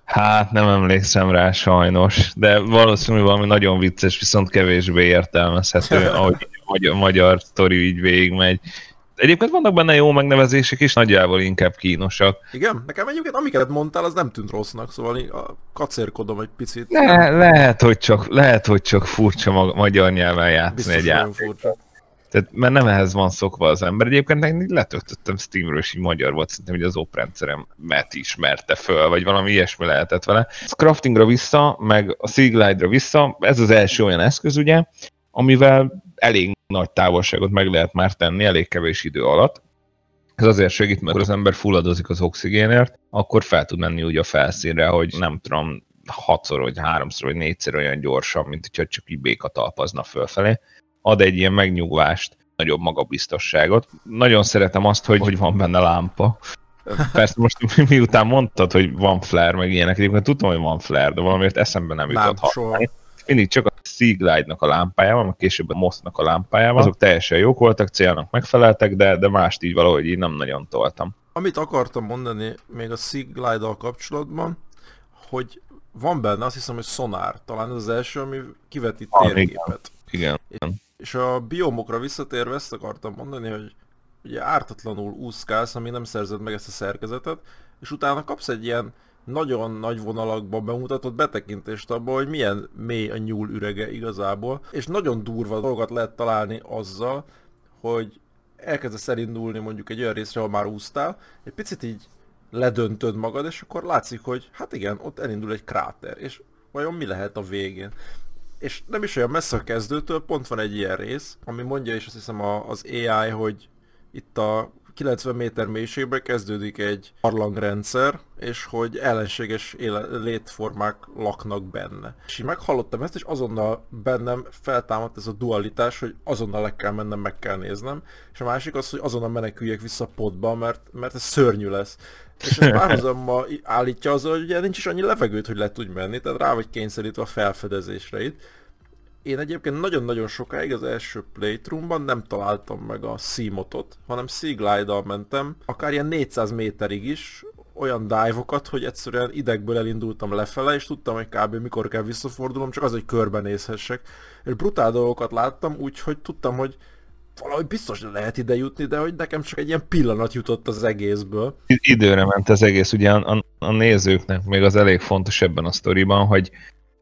Hát nem emlékszem rá sajnos, de valószínűleg valami nagyon vicces, viszont kevésbé értelmezhető, ahogy a magyar, magyar sztori így végigmegy. Egyébként vannak benne jó megnevezések is, nagyjából inkább kínosak. Igen? Nekem egyébként amiket mondtál, az nem tűnt rossznak, szóval a kacérkodom egy picit. Le, lehet, hogy csak, lehet, hogy csak furcsa mag- magyar nyelven játszani Biztos egy játék. furcsa. Tehát, mert nem ehhez van szokva az ember. Egyébként letöltöttem Steamről, és így magyar volt, szerintem, hogy az oprendszerem met ismerte föl, vagy valami ilyesmi lehetett vele. A craftingra vissza, meg a Seaglide-ra vissza, ez az első olyan eszköz, ugye, amivel elég nagy távolságot meg lehet már tenni elég kevés idő alatt. Ez azért segít, mert az ember fulladozik az oxigénért, akkor fel tud menni úgy a felszínre, hogy nem tudom, hatszor, vagy háromszor, vagy négyszer olyan gyorsan, mint hogyha csak így béka talpazna fölfelé. Ad egy ilyen megnyugvást, nagyobb magabiztosságot. Nagyon szeretem azt, hogy, hogy van benne lámpa. Persze most miután mondtad, hogy van flare, meg ilyenek, egyébként tudom, hogy van flare, de valamiért eszembe nem jutott használni mindig csak a Seaglide-nak a lámpájával, meg később a Moss-nak a lámpájával, azok teljesen jók voltak, célnak megfeleltek, de, de mást így valahogy így nem nagyon toltam. Amit akartam mondani még a Seaglide-dal kapcsolatban, hogy van benne azt hiszem, hogy szonár, talán ez az első, ami kivetít ah, térképet. Igen. igen. És a biomokra visszatérve ezt akartam mondani, hogy ugye ártatlanul úszkálsz, ami nem szerzed meg ezt a szerkezetet, és utána kapsz egy ilyen nagyon nagy vonalakban bemutatott betekintést abba, hogy milyen mély a nyúl ürege igazából, és nagyon durva dolgokat lehet találni azzal, hogy elkezdesz elindulni mondjuk egy olyan részre, ahol már úsztál, egy picit így ledöntöd magad, és akkor látszik, hogy hát igen, ott elindul egy kráter, és vajon mi lehet a végén? És nem is olyan messze a kezdőtől, pont van egy ilyen rész, ami mondja is azt hiszem az AI, hogy itt a 90 méter mélységbe kezdődik egy barlangrendszer, és hogy ellenséges létformák laknak benne. És így meghallottam ezt, és azonnal bennem feltámadt ez a dualitás, hogy azonnal le kell mennem, meg kell néznem, és a másik az, hogy azonnal meneküljek vissza potba, mert, mert ez szörnyű lesz. És ez párhuzammal állítja az, hogy ugye nincs is annyi levegőt, hogy le tudj menni, tehát rá vagy kényszerítve a felfedezésre itt én egyébként nagyon-nagyon sokáig az első playthrough-ban nem találtam meg a Seamotot, hanem Seaglide-dal mentem, akár ilyen 400 méterig is, olyan dive-okat, hogy egyszerűen idegből elindultam lefele, és tudtam, hogy kb. mikor kell visszafordulnom, csak az, hogy körbenézhessek. És brutál dolgokat láttam, úgyhogy tudtam, hogy valahogy biztos lehet ide jutni, de hogy nekem csak egy ilyen pillanat jutott az egészből. Időre ment az egész, ugye a, a, a nézőknek még az elég fontos ebben a sztoriban, hogy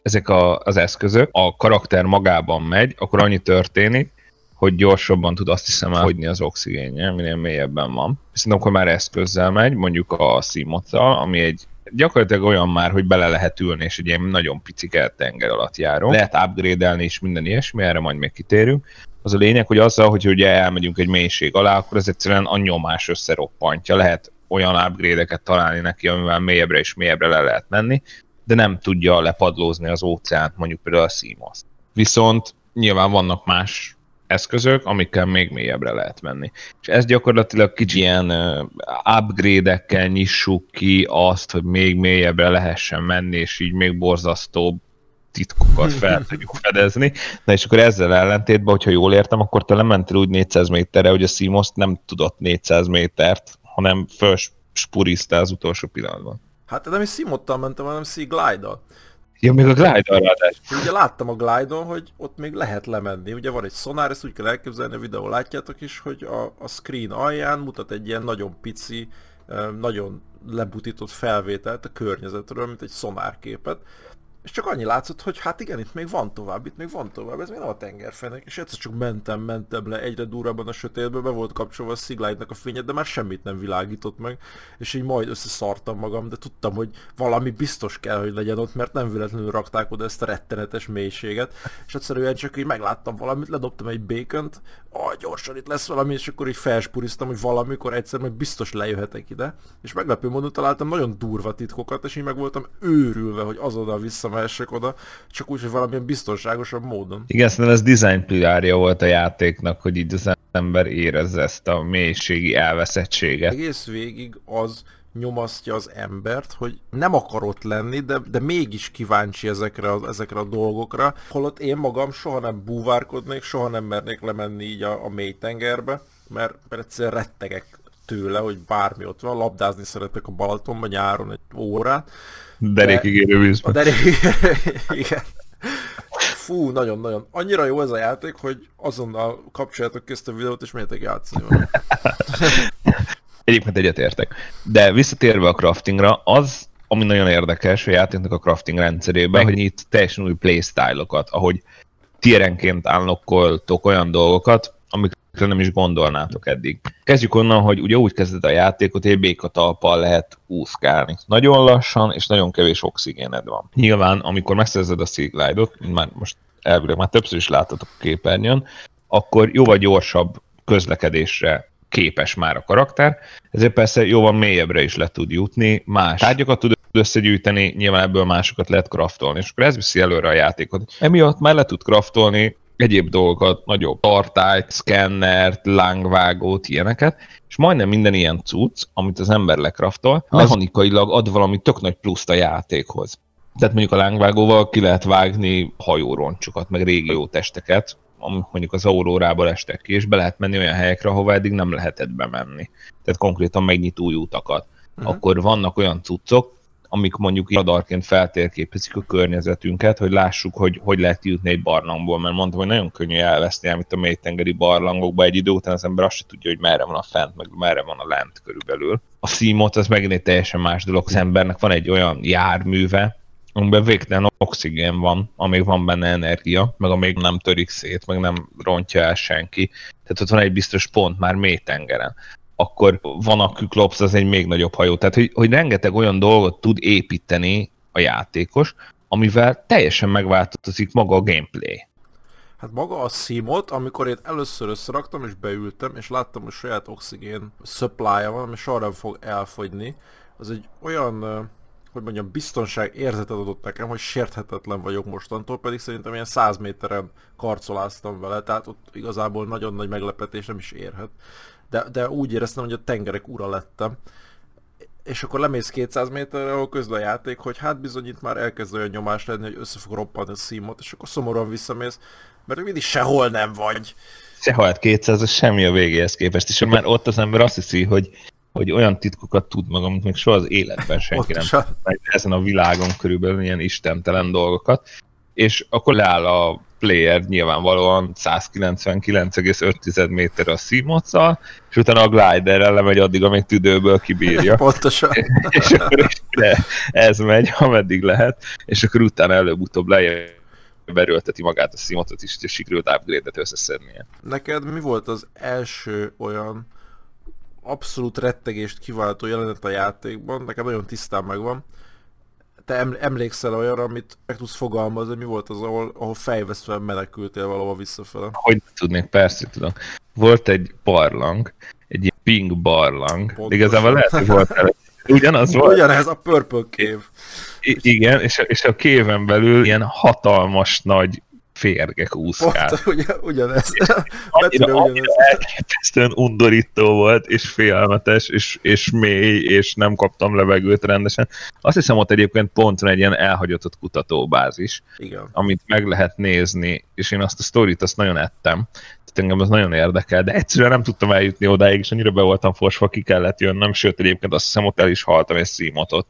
ezek a, az eszközök, a karakter magában megy, akkor annyi történik, hogy gyorsabban tud azt hiszem elhagyni az oxigénje, minél mélyebben van. Viszont akkor már eszközzel megy, mondjuk a szimottal, ami egy gyakorlatilag olyan már, hogy bele lehet ülni, és egy ilyen nagyon picike tenger alatt járó. Lehet upgrade-elni és minden ilyesmi, erre majd még kitérünk. Az a lényeg, hogy azzal, hogy ugye elmegyünk egy mélység alá, akkor ez egyszerűen a nyomás összeroppantja. Lehet olyan upgrade-eket találni neki, amivel mélyebbre és mélyebbre le lehet menni, de nem tudja lepadlózni az óceánt, mondjuk például a Seamoss. Viszont nyilván vannak más eszközök, amikkel még mélyebbre lehet menni. És ez gyakorlatilag kicsi ilyen upgrade-ekkel nyissuk ki azt, hogy még mélyebbre lehessen menni, és így még borzasztóbb titkokat fel tudjuk fedezni. Na és akkor ezzel ellentétben, hogyha jól értem, akkor te lementél úgy 400 méterre, hogy a Simos nem tudott 400 métert, hanem fölspuriztál az utolsó pillanatban. Hát nem is Simottal mentem, hanem Sea Glide-dal. Ja, még a glide ráadás. Ugye láttam a glide hogy ott még lehet lemenni. Ugye van egy szonár, ezt úgy kell elképzelni, a videó látjátok is, hogy a, a screen alján mutat egy ilyen nagyon pici, nagyon lebutított felvételt a környezetről, mint egy szonárképet. És csak annyi látszott, hogy hát igen, itt még van tovább, itt még van tovább, ez még nem a tengerfenek, és egyszer csak mentem, mentem le egyre durrabban a sötétbe, be volt kapcsolva a Siglide-nak a fényed, de már semmit nem világított meg, és így majd összeszartam magam, de tudtam, hogy valami biztos kell, hogy legyen ott, mert nem véletlenül rakták oda ezt a rettenetes mélységet, és egyszerűen csak így megláttam valamit, ledobtam egy békönt, ah, gyorsan itt lesz valami, és akkor így felspuriztam, hogy valamikor egyszer meg biztos lejöhetek ide, és meglepő módon találtam nagyon durva titkokat, és így meg voltam őrülve, hogy vissza visszamehessek oda, csak úgy, hogy valamilyen biztonságosabb módon. Igen, szerintem ez design pilárja volt a játéknak, hogy így az ember érezze ezt a mélységi elveszettséget. Egész végig az nyomasztja az embert, hogy nem akar ott lenni, de, de mégis kíváncsi ezekre a, ezekre a dolgokra. Holott én magam soha nem búvárkodnék, soha nem mernék lemenni így a, a mély tengerbe, mert, mert egyszerűen rettegek tőle, hogy bármi ott van, labdázni szeretek a Balatonban nyáron egy órát, Derékig érő vízben. A derékig, igen. Fú, nagyon-nagyon. Annyira jó ez a játék, hogy azonnal kapcsoljátok ezt a videót, és menjetek játszani Egyébként egyetértek. De visszatérve a craftingra, az, ami nagyon érdekes a játéknak a crafting rendszerében, hogy itt teljesen új playstyle-okat, ahogy tierenként állokkoltok olyan dolgokat, amik nem is gondolnátok eddig. Kezdjük onnan, hogy ugye úgy kezded a játékot, hogy egy békatalppal lehet úszkálni. Nagyon lassan, és nagyon kevés oxigéned van. Nyilván, amikor megszerzed a Seaglide-ot, már most elvileg már többször is láttatok a képernyőn, akkor jóval gyorsabb közlekedésre képes már a karakter, ezért persze jóval mélyebbre is le tud jutni, más tárgyakat tud összegyűjteni, nyilván ebből másokat lehet craftolni, és akkor ez viszi előre a játékot. Emiatt már le tud craftolni egyéb dolgokat, nagyobb tartályt, szkennert, lángvágót, ilyeneket, és majdnem minden ilyen cucc, amit az ember lekraftol, mechanikailag ad valami tök nagy pluszt a játékhoz. Tehát mondjuk a lángvágóval ki lehet vágni hajóroncsokat, meg régió testeket, mondjuk az aurórából estek ki, és be lehet menni olyan helyekre, ahova eddig nem lehetett bemenni. Tehát konkrétan megnyit új utakat. Uh-huh. Akkor vannak olyan cuccok, amik mondjuk radarként feltérképezik a környezetünket, hogy lássuk, hogy hogy lehet jutni egy barlangból, mert mondtam, hogy nagyon könnyű elveszni, amit a mélytengeri barlangokba egy idő után az ember azt se tudja, hogy merre van a fent, meg merre van a lent körülbelül. A szímot az megint egy teljesen más dolog, az embernek van egy olyan járműve, amiben végtelen oxigén van, amíg van benne energia, meg amíg nem törik szét, meg nem rontja el senki. Tehát ott van egy biztos pont már mélytengeren akkor van a Kyklops, az egy még nagyobb hajó. Tehát, hogy, hogy rengeteg olyan dolgot tud építeni a játékos, amivel teljesen megváltozik maga a gameplay. Hát maga a szímot, amikor én először összeraktam és beültem, és láttam, hogy saját oxigén supply van, ami soha fog elfogyni, az egy olyan, hogy mondjam, biztonság érzetet adott nekem, hogy sérthetetlen vagyok mostantól, pedig szerintem ilyen 100 méteren karcoláztam vele, tehát ott igazából nagyon nagy meglepetés nem is érhet de, de úgy éreztem, hogy a tengerek ura lettem. És akkor lemész 200 méterre, ahol közül a játék, hogy hát bizony itt már elkezd olyan nyomás lenni, hogy össze fog roppanni a szímot, és akkor szomorúan visszamész, mert mindig sehol nem vagy. Sehol, hát 200 az semmi a végéhez képest, és már ott az ember azt hiszi, hogy, hogy olyan titkokat tud maga, amit még soha az életben senki nem tud, ezen a világon körülbelül ilyen istentelen dolgokat, és akkor leáll a player nyilvánvalóan 199,5 méter a szímoccal, és utána a gliderrel lemegy addig, amíg tüdőből kibírja. Pontosan. és akkor de ez megy, ameddig lehet, és akkor utána előbb-utóbb lejjebb berőlteti magát a szímotot is, és sikerült upgrade-et összeszednie. Neked mi volt az első olyan abszolút rettegést kiváltó jelenet a játékban, nekem nagyon tisztán megvan. Te emlékszel olyanra, amit meg tudsz fogalmazni, mi volt az, ahol, ahol fejvesztve menekültél valahol visszafele? Hogy tudnék, persze tudom. Volt egy barlang, egy ilyen pink barlang. Pontosan. Igazából lehet, hogy volt el. Ugyanaz volt. Ugyanez a Purple Cave. I- igen, és a, és a kéven belül ilyen hatalmas nagy férgek úszkál. Pont, ugyan, ugyanez. annyira, annyira elképesztően undorító volt, és félelmetes, és, és mély, és nem kaptam levegőt rendesen. Azt hiszem, ott egyébként pont van egy ilyen elhagyatott kutatóbázis, Igen. amit meg lehet nézni, és én azt a sztorit azt nagyon ettem, tehát engem az nagyon érdekel, de egyszerűen nem tudtam eljutni odáig, és annyira be voltam fosva, ki kellett jönnöm, sőt egyébként azt hiszem, ott el is haltam egy szímotot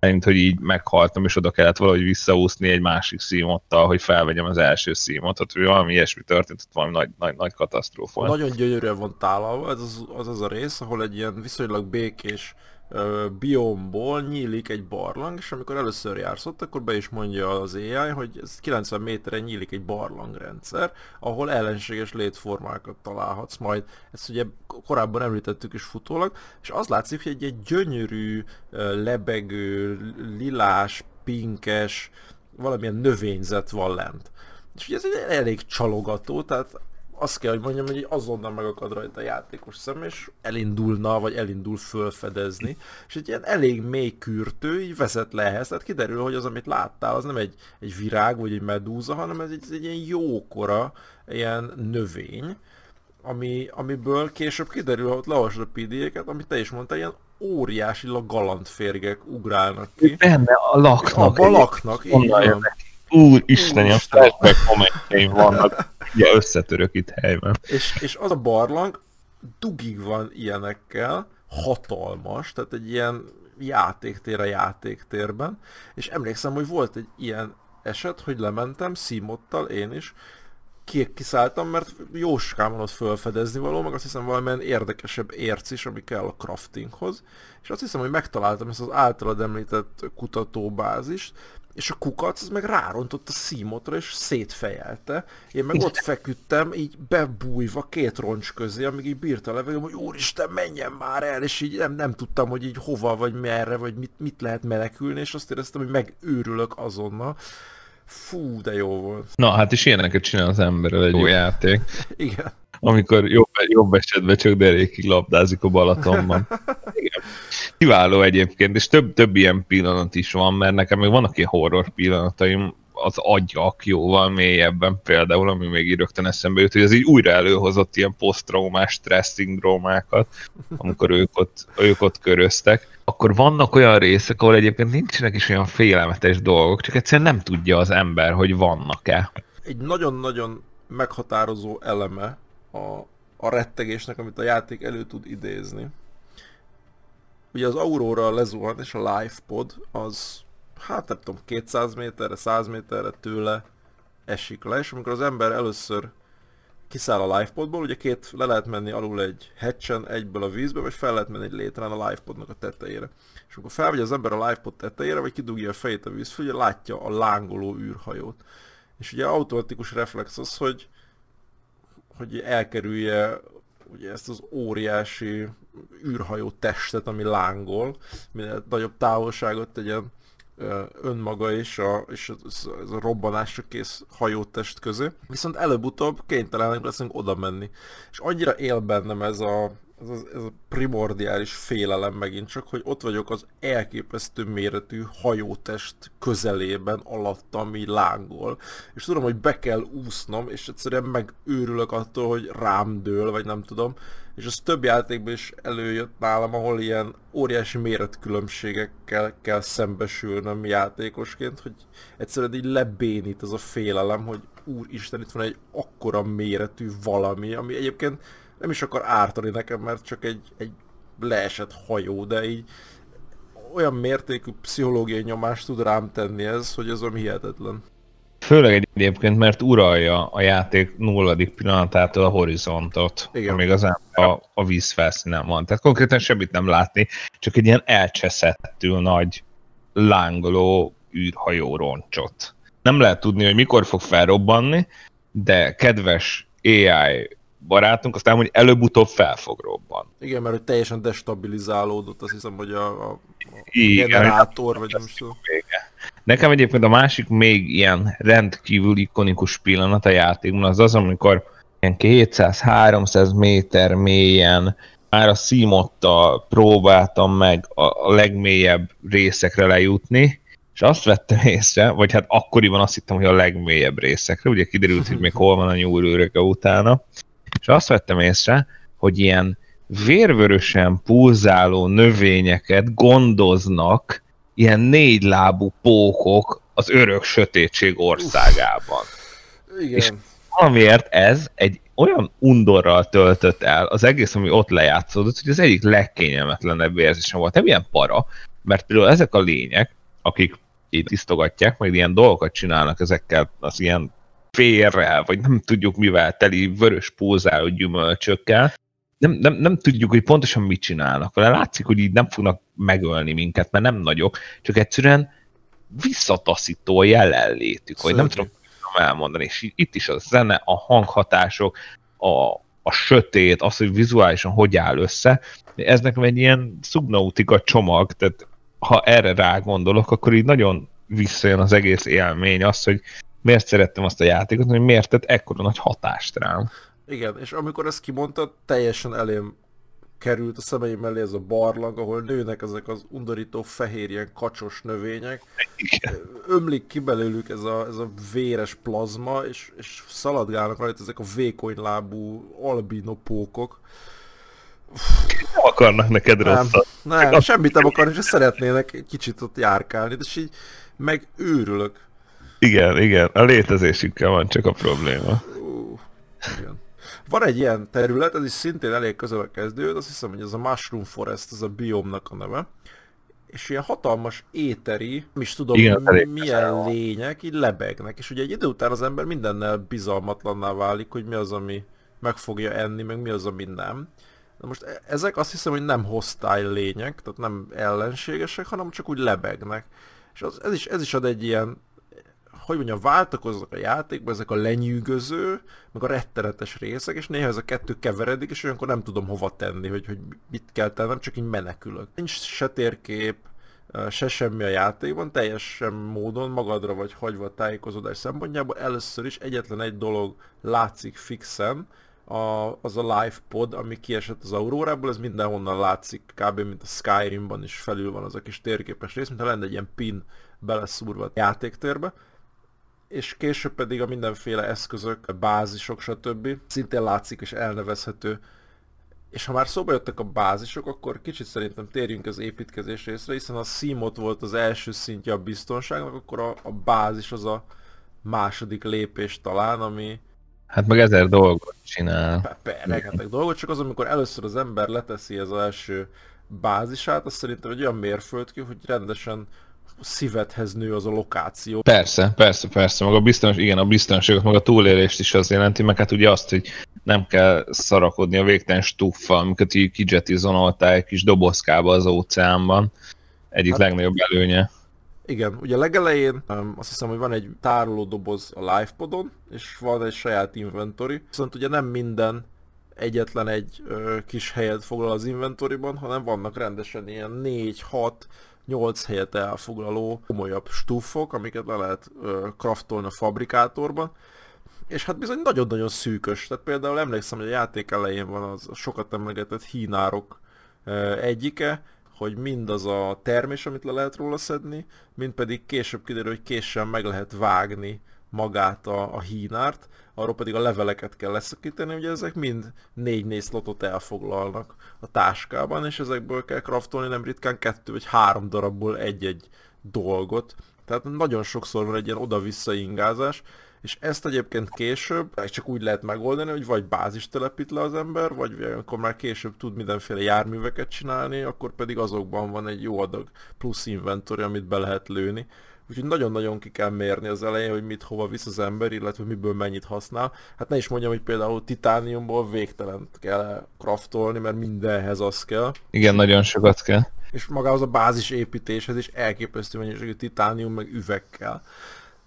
mint hogy így meghaltam, és oda kellett valahogy visszaúszni egy másik szímottal, hogy felvegyem az első szímotot, hogy valami ilyesmi történt, valami nagy, nagy, nagy katasztrófa. Nagyon gyönyörűen van tálalva, ez az, az az a rész, ahol egy ilyen viszonylag békés biomból nyílik egy barlang, és amikor először jársz ott, akkor be is mondja az AI, hogy ez 90 méteren nyílik egy barlangrendszer, ahol ellenséges létformákat találhatsz majd. Ezt ugye korábban említettük is futólag, és az látszik, hogy egy, egy gyönyörű, lebegő, lilás, pinkes, valamilyen növényzet van lent. És ugye ez egy elég csalogató, tehát azt kell, hogy mondjam, hogy azonnal megakad rajta a játékos szem, és elindulna, vagy elindul fölfedezni, és egy ilyen elég mély kürtő így vezet le ehhez, tehát kiderül, hogy az, amit láttál, az nem egy, egy virág, vagy egy medúza, hanem ez egy, ez egy ilyen jókora, ilyen növény, ami, amiből később kiderül, ott leolvasod a pd amit te is mondtál, ilyen óriási galantférgek ugrálnak ki. Benne a laknak. A laknak, így van. Isten, ilyen flashback kommentjeim vannak, ugye összetörök itt helyben. És, és az a barlang dugig van ilyenekkel, hatalmas, tehát egy ilyen játéktér a játéktérben, és emlékszem, hogy volt egy ilyen eset, hogy lementem szímottal én is, kiszálltam, mert jóskán van ott felfedezni való, meg azt hiszem valamilyen érdekesebb érc is, ami kell a craftinghoz, és azt hiszem, hogy megtaláltam ezt az általad említett kutatóbázist, és a kukac az meg rárontott a szímotra, és szétfejelte. Én meg ott feküdtem, így bebújva két roncs közé, amíg így bírta a levegőm, hogy úristen, menjen már el, és így nem, nem tudtam, hogy így hova, vagy merre, vagy mit, mit lehet menekülni, és azt éreztem, hogy megőrülök azonnal. Fú, de jó volt. Na, hát is ilyeneket csinál az emberrel egy jó játék. Igen. Amikor jobb, jobb esetben csak derékig labdázik a Balatonban. Kiváló egyébként, és több, több ilyen pillanat is van, mert nekem még vannak ilyen horror pillanataim, az agyak jóval mélyebben például, ami még így rögtön eszembe jut, hogy az így újra előhozott ilyen posztraumás stresszindrómákat, amikor ők ott, ők ott köröztek. Akkor vannak olyan részek, ahol egyébként nincsenek is olyan félelmetes dolgok, csak egyszerűen nem tudja az ember, hogy vannak-e. Egy nagyon-nagyon meghatározó eleme a, a rettegésnek, amit a játék elő tud idézni. Ugye az Aurora lezuhan, és a LifePod az hát nem tudom, 200 méterre, 100 méterre tőle esik le, és amikor az ember először kiszáll a lifepodból, ugye két le lehet menni alul egy hatchen egyből a vízbe, vagy fel lehet menni egy létrán a lifepodnak a tetejére. És amikor felvegy az ember a lifepod tetejére, vagy kidugja a fejét a víz, ugye látja a lángoló űrhajót. És ugye automatikus reflex az, hogy, hogy elkerülje ugye ezt az óriási űrhajó testet, ami lángol, minél nagyobb távolságot tegyen önmaga és a, és ez a robbanásra kész hajótest közé. Viszont előbb-utóbb kénytelenek leszünk oda menni. És annyira él bennem ez a, ez a, ez a primordiális félelem megint csak, hogy ott vagyok az elképesztő méretű hajótest közelében, alatt, ami lángol. És tudom, hogy be kell úsznom, és egyszerűen megőrülök attól, hogy rám dől, vagy nem tudom és az több játékban is előjött nálam, ahol ilyen óriási méretkülönbségekkel kell szembesülnöm játékosként, hogy egyszerűen így lebénít az a félelem, hogy úristen, itt van egy akkora méretű valami, ami egyébként nem is akar ártani nekem, mert csak egy, egy leesett hajó, de így olyan mértékű pszichológiai nyomást tud rám tenni ez, hogy az ami hihetetlen. Főleg egyébként, mert uralja a játék nulladik pillanatától a horizontot, Igen. amíg az a, a víz felszínen van. Tehát konkrétan semmit nem látni, csak egy ilyen elcseszettül nagy lángoló űrhajó roncsot. Nem lehet tudni, hogy mikor fog felrobbanni, de kedves AI barátunk, aztán hogy előbb-utóbb fel fog robban. Igen, mert hogy teljesen destabilizálódott, azt hiszem, hogy a, a, a Igen, generátor, vagy nem tudom. Nekem egyébként a másik még ilyen rendkívül ikonikus pillanat a játékban az az, amikor ilyen 200-300 méter mélyen már a szímottal próbáltam meg a, a legmélyebb részekre lejutni, és azt vettem észre, vagy hát akkoriban azt hittem, hogy a legmélyebb részekre, ugye kiderült, hogy még hol van a nyúlőröke utána, és azt vettem észre, hogy ilyen vérvörösen pulzáló növényeket gondoznak ilyen négy lábú pókok az örök sötétség országában. Igen. És valamiért ez egy olyan undorral töltött el az egész, ami ott lejátszódott, hogy az egyik legkényelmetlenebb érzésem volt. Nem ilyen para, mert például ezek a lények, akik itt tisztogatják, meg ilyen dolgokat csinálnak ezekkel az ilyen férrel, vagy nem tudjuk mivel teli vörös pózáló gyümölcsökkel, nem, nem, nem tudjuk, hogy pontosan mit csinálnak. Vele látszik, hogy így nem fognak megölni minket, mert nem nagyok, csak egyszerűen visszataszító a jelenlétük, hogy nem tudom elmondani. És itt is a zene, a hanghatások, a, a sötét, az, hogy vizuálisan hogy áll össze, ez nekem egy ilyen subnautika csomag, tehát ha erre rá gondolok, akkor így nagyon visszajön az egész élmény, az, hogy miért szerettem azt a játékot, hogy miért tett ekkora nagy hatást rám. Igen, és amikor ezt kimondtad, teljesen elém került a szemeim mellé ez a barlang, ahol nőnek ezek az undorító fehér ilyen kacsos növények. Igen. Ömlik ki belőlük ez a, ez a véres plazma, és, és szaladgálnak rajta ezek a vékony lábú albino pókok. Nem akarnak neked rosszat. Nem, nem semmit nem akarnak, és szeretnének kicsit ott járkálni, de így meg őrülök. Igen, igen, a létezésükkel van csak a probléma. Uh, igen. Van egy ilyen terület, ez is szintén elég közel a kezdőd, azt hiszem, hogy ez a Mushroom Forest, ez a biomnak a neve. És ilyen hatalmas éteri, nem is tudom Igen, milyen lények, így lebegnek. És ugye egy idő után az ember mindennel bizalmatlanná válik, hogy mi az, ami meg fogja enni, meg mi az, ami nem. Na most e- ezek azt hiszem, hogy nem hostile lények, tehát nem ellenségesek, hanem csak úgy lebegnek. És az, ez, is, ez is ad egy ilyen hogy mondjam, váltakoznak a játékban ezek a lenyűgöző, meg a rettenetes részek, és néha ez a kettő keveredik, és olyankor nem tudom hova tenni, hogy, hogy mit kell tennem, csak így menekülök. Nincs se térkép, se semmi a játékban, teljesen módon magadra vagy hagyva a tájékozódás szempontjából. Először is egyetlen egy dolog látszik fixen, a, az a live pod, ami kiesett az aurórából, ez mindenhonnan látszik, kb. mint a Skyrimban is felül van az a kis térképes rész, mintha lenne egy ilyen pin beleszúrva a játéktérbe és később pedig a mindenféle eszközök, a bázisok, stb. szintén látszik és elnevezhető. És ha már szóba jöttek a bázisok, akkor kicsit szerintem térjünk az építkezés részre, hiszen a szímot volt az első szintje a biztonságnak, akkor a, a bázis az a második lépés talán, ami... Hát meg ezer dolgot csinál. Rengeteg dolgot, csak az, amikor először az ember leteszi az első bázisát, az szerintem egy olyan mérföldkő, hogy rendesen szívedhez nő az a lokáció. Persze, persze, persze, meg a biztonság, igen, a biztonságot, meg a túlélést is az jelenti, meg hát ugye azt, hogy nem kell szarakodni a végtelen stuffal, amiket így kijetizonoltál egy kis dobozkába az óceánban. Egyik hát, legnagyobb előnye. Igen, ugye legelején um, azt hiszem, hogy van egy tárolódoboz a livepodon, és van egy saját inventory, viszont ugye nem minden egyetlen egy ö, kis helyet foglal az inventoriban, hanem vannak rendesen ilyen 4-6 8 helyet elfoglaló komolyabb stuffok, amiket le lehet ö, kraftolni a fabrikátorban. És hát bizony nagyon-nagyon szűkös. Tehát például emlékszem, hogy a játék elején van az sokat emlegetett hínárok egyike, hogy mindaz a termés, amit le lehet róla szedni, mind pedig később kiderül, hogy késsel meg lehet vágni magát a, a hínárt, arról pedig a leveleket kell leszakítani, ugye ezek mind 4-4 slotot elfoglalnak a táskában, és ezekből kell kraftolni nem ritkán kettő vagy három darabból egy-egy dolgot. Tehát nagyon sokszor van egy ilyen oda-vissza ingázás, és ezt egyébként később csak úgy lehet megoldani, hogy vagy bázis telepít le az ember, vagy akkor már később tud mindenféle járműveket csinálni, akkor pedig azokban van egy jó adag plusz inventory, amit be lehet lőni. Úgyhogy nagyon-nagyon ki kell mérni az elején, hogy mit hova visz az ember, illetve miből mennyit használ. Hát ne is mondjam, hogy például titániumból végtelen kell craftolni, mert mindenhez az kell. Igen, nagyon sokat kell. És magához a bázis építéshez is elképesztő mennyiségű titánium meg üveg kell.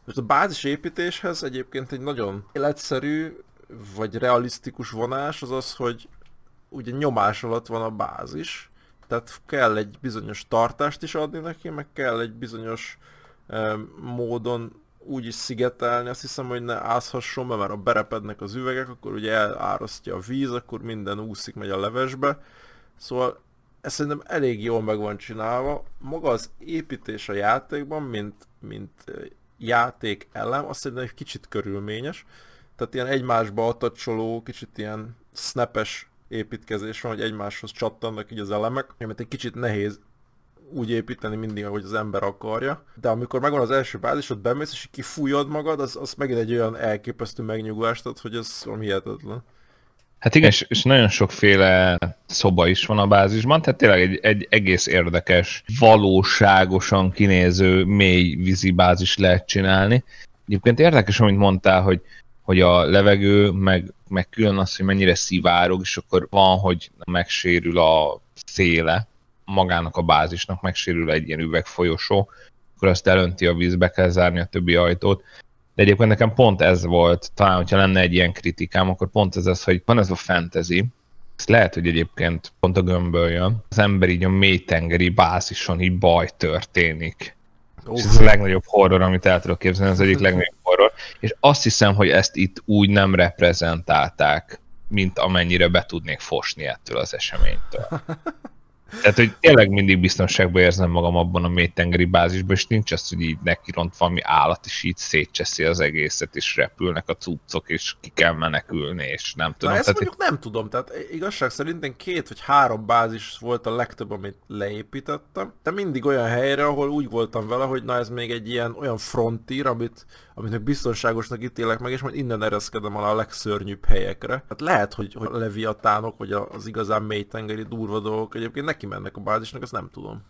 Most a bázis építéshez egyébként egy nagyon életszerű, vagy realisztikus vonás az az, hogy ugye nyomás alatt van a bázis, tehát kell egy bizonyos tartást is adni neki, meg kell egy bizonyos módon úgy is szigetelni, azt hiszem, hogy ne ázhasson be, mert ha berepednek az üvegek, akkor ugye elárasztja a víz, akkor minden úszik, megy a levesbe. Szóval ez szerintem elég jól meg van csinálva. Maga az építés a játékban, mint, mint játék elem, azt szerintem egy kicsit körülményes. Tehát ilyen egymásba atacsoló, kicsit ilyen snapes építkezés van, hogy egymáshoz csattannak így az elemek, amit egy kicsit nehéz úgy építeni mindig, ahogy az ember akarja. De amikor megvan az első bázis, ott bemész, és kifújod magad, az, az megint egy olyan elképesztő megnyugvást ad, hogy ez valami hihetetlen. Hát igen, és, és nagyon sokféle szoba is van a bázisban, tehát tényleg egy, egy egész érdekes, valóságosan kinéző mély vízi bázis lehet csinálni. Egyébként érdekes, amit mondtál, hogy, hogy a levegő, meg, meg külön az, hogy mennyire szivárog, és akkor van, hogy megsérül a széle magának a bázisnak, megsérül egy ilyen üvegfolyosó, akkor azt elönti a vízbe, kell zárni a többi ajtót. De egyébként nekem pont ez volt, talán, hogyha lenne egy ilyen kritikám, akkor pont ez az, hogy van ez a fantasy, ez lehet, hogy egyébként pont a gömböl jön. Az ember így a mélytengeri bázison így baj történik. Oh. És ez a legnagyobb horror, amit el tudok képzelni, az egyik legnagyobb horror. És azt hiszem, hogy ezt itt úgy nem reprezentálták, mint amennyire be tudnék fosni ettől az eseménytől. Tehát, hogy tényleg mindig biztonságban érzem magam abban a mélytengeri bázisban, és nincs az, hogy így neki ront valami állat, és így szétcseszi az egészet, és repülnek a cuccok, és ki kell menekülni, és nem tudom. Na ezt tehát mondjuk nem tudom, tehát igazság szerint két vagy három bázis volt a legtöbb, amit leépítettem, de mindig olyan helyre, ahol úgy voltam vele, hogy na ez még egy ilyen olyan frontír, amit, amit biztonságosnak ítélek meg, és majd innen ereszkedem alá a legszörnyűbb helyekre. Hát lehet, hogy, hogy a leviatánok, vagy az igazán mélytengeri durva dolgok egyébként neki mennek a bázisnak, azt nem tudom.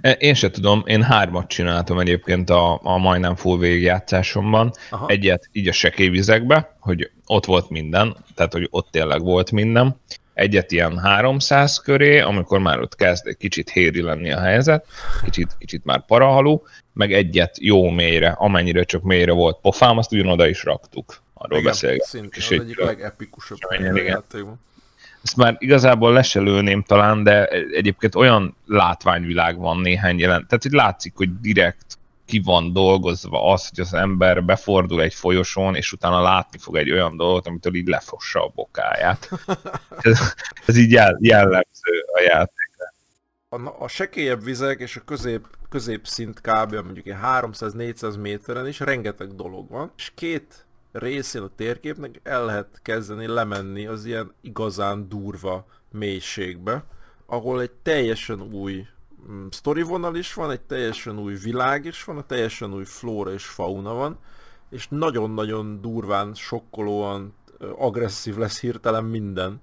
E, én se tudom, én hármat csináltam egyébként a, a majdnem full végigjátszásomban. Aha. Egyet így a sekélyvizekbe, hogy ott volt minden, tehát hogy ott tényleg volt minden. Egyet ilyen 300 köré, amikor már ott kezd egy kicsit héri lenni a helyzet, kicsit, kicsit már parahaló, meg egyet jó mélyre, amennyire csak mélyre volt pofám, azt ugyanoda is raktuk. Arról beszélgetünk. Szintén az egyik legepikusabb játékban. Ezt már igazából leselőném talán, de egyébként olyan látványvilág van néhány jelent. Tehát, hogy látszik, hogy direkt ki van dolgozva az, hogy az ember befordul egy folyosón, és utána látni fog egy olyan dolgot, amitől így lefossa a bokáját. ez, ez így jellemző a játékra. A, a sekélyebb vizek és a közép, középszint kb. mondjuk 300-400 méteren is rengeteg dolog van, és két részén a térképnek el lehet kezdeni lemenni az ilyen igazán durva mélységbe, ahol egy teljesen új mm, story vonal is van, egy teljesen új világ is van, egy teljesen új flóra és fauna van, és nagyon-nagyon durván, sokkolóan agresszív lesz hirtelen minden.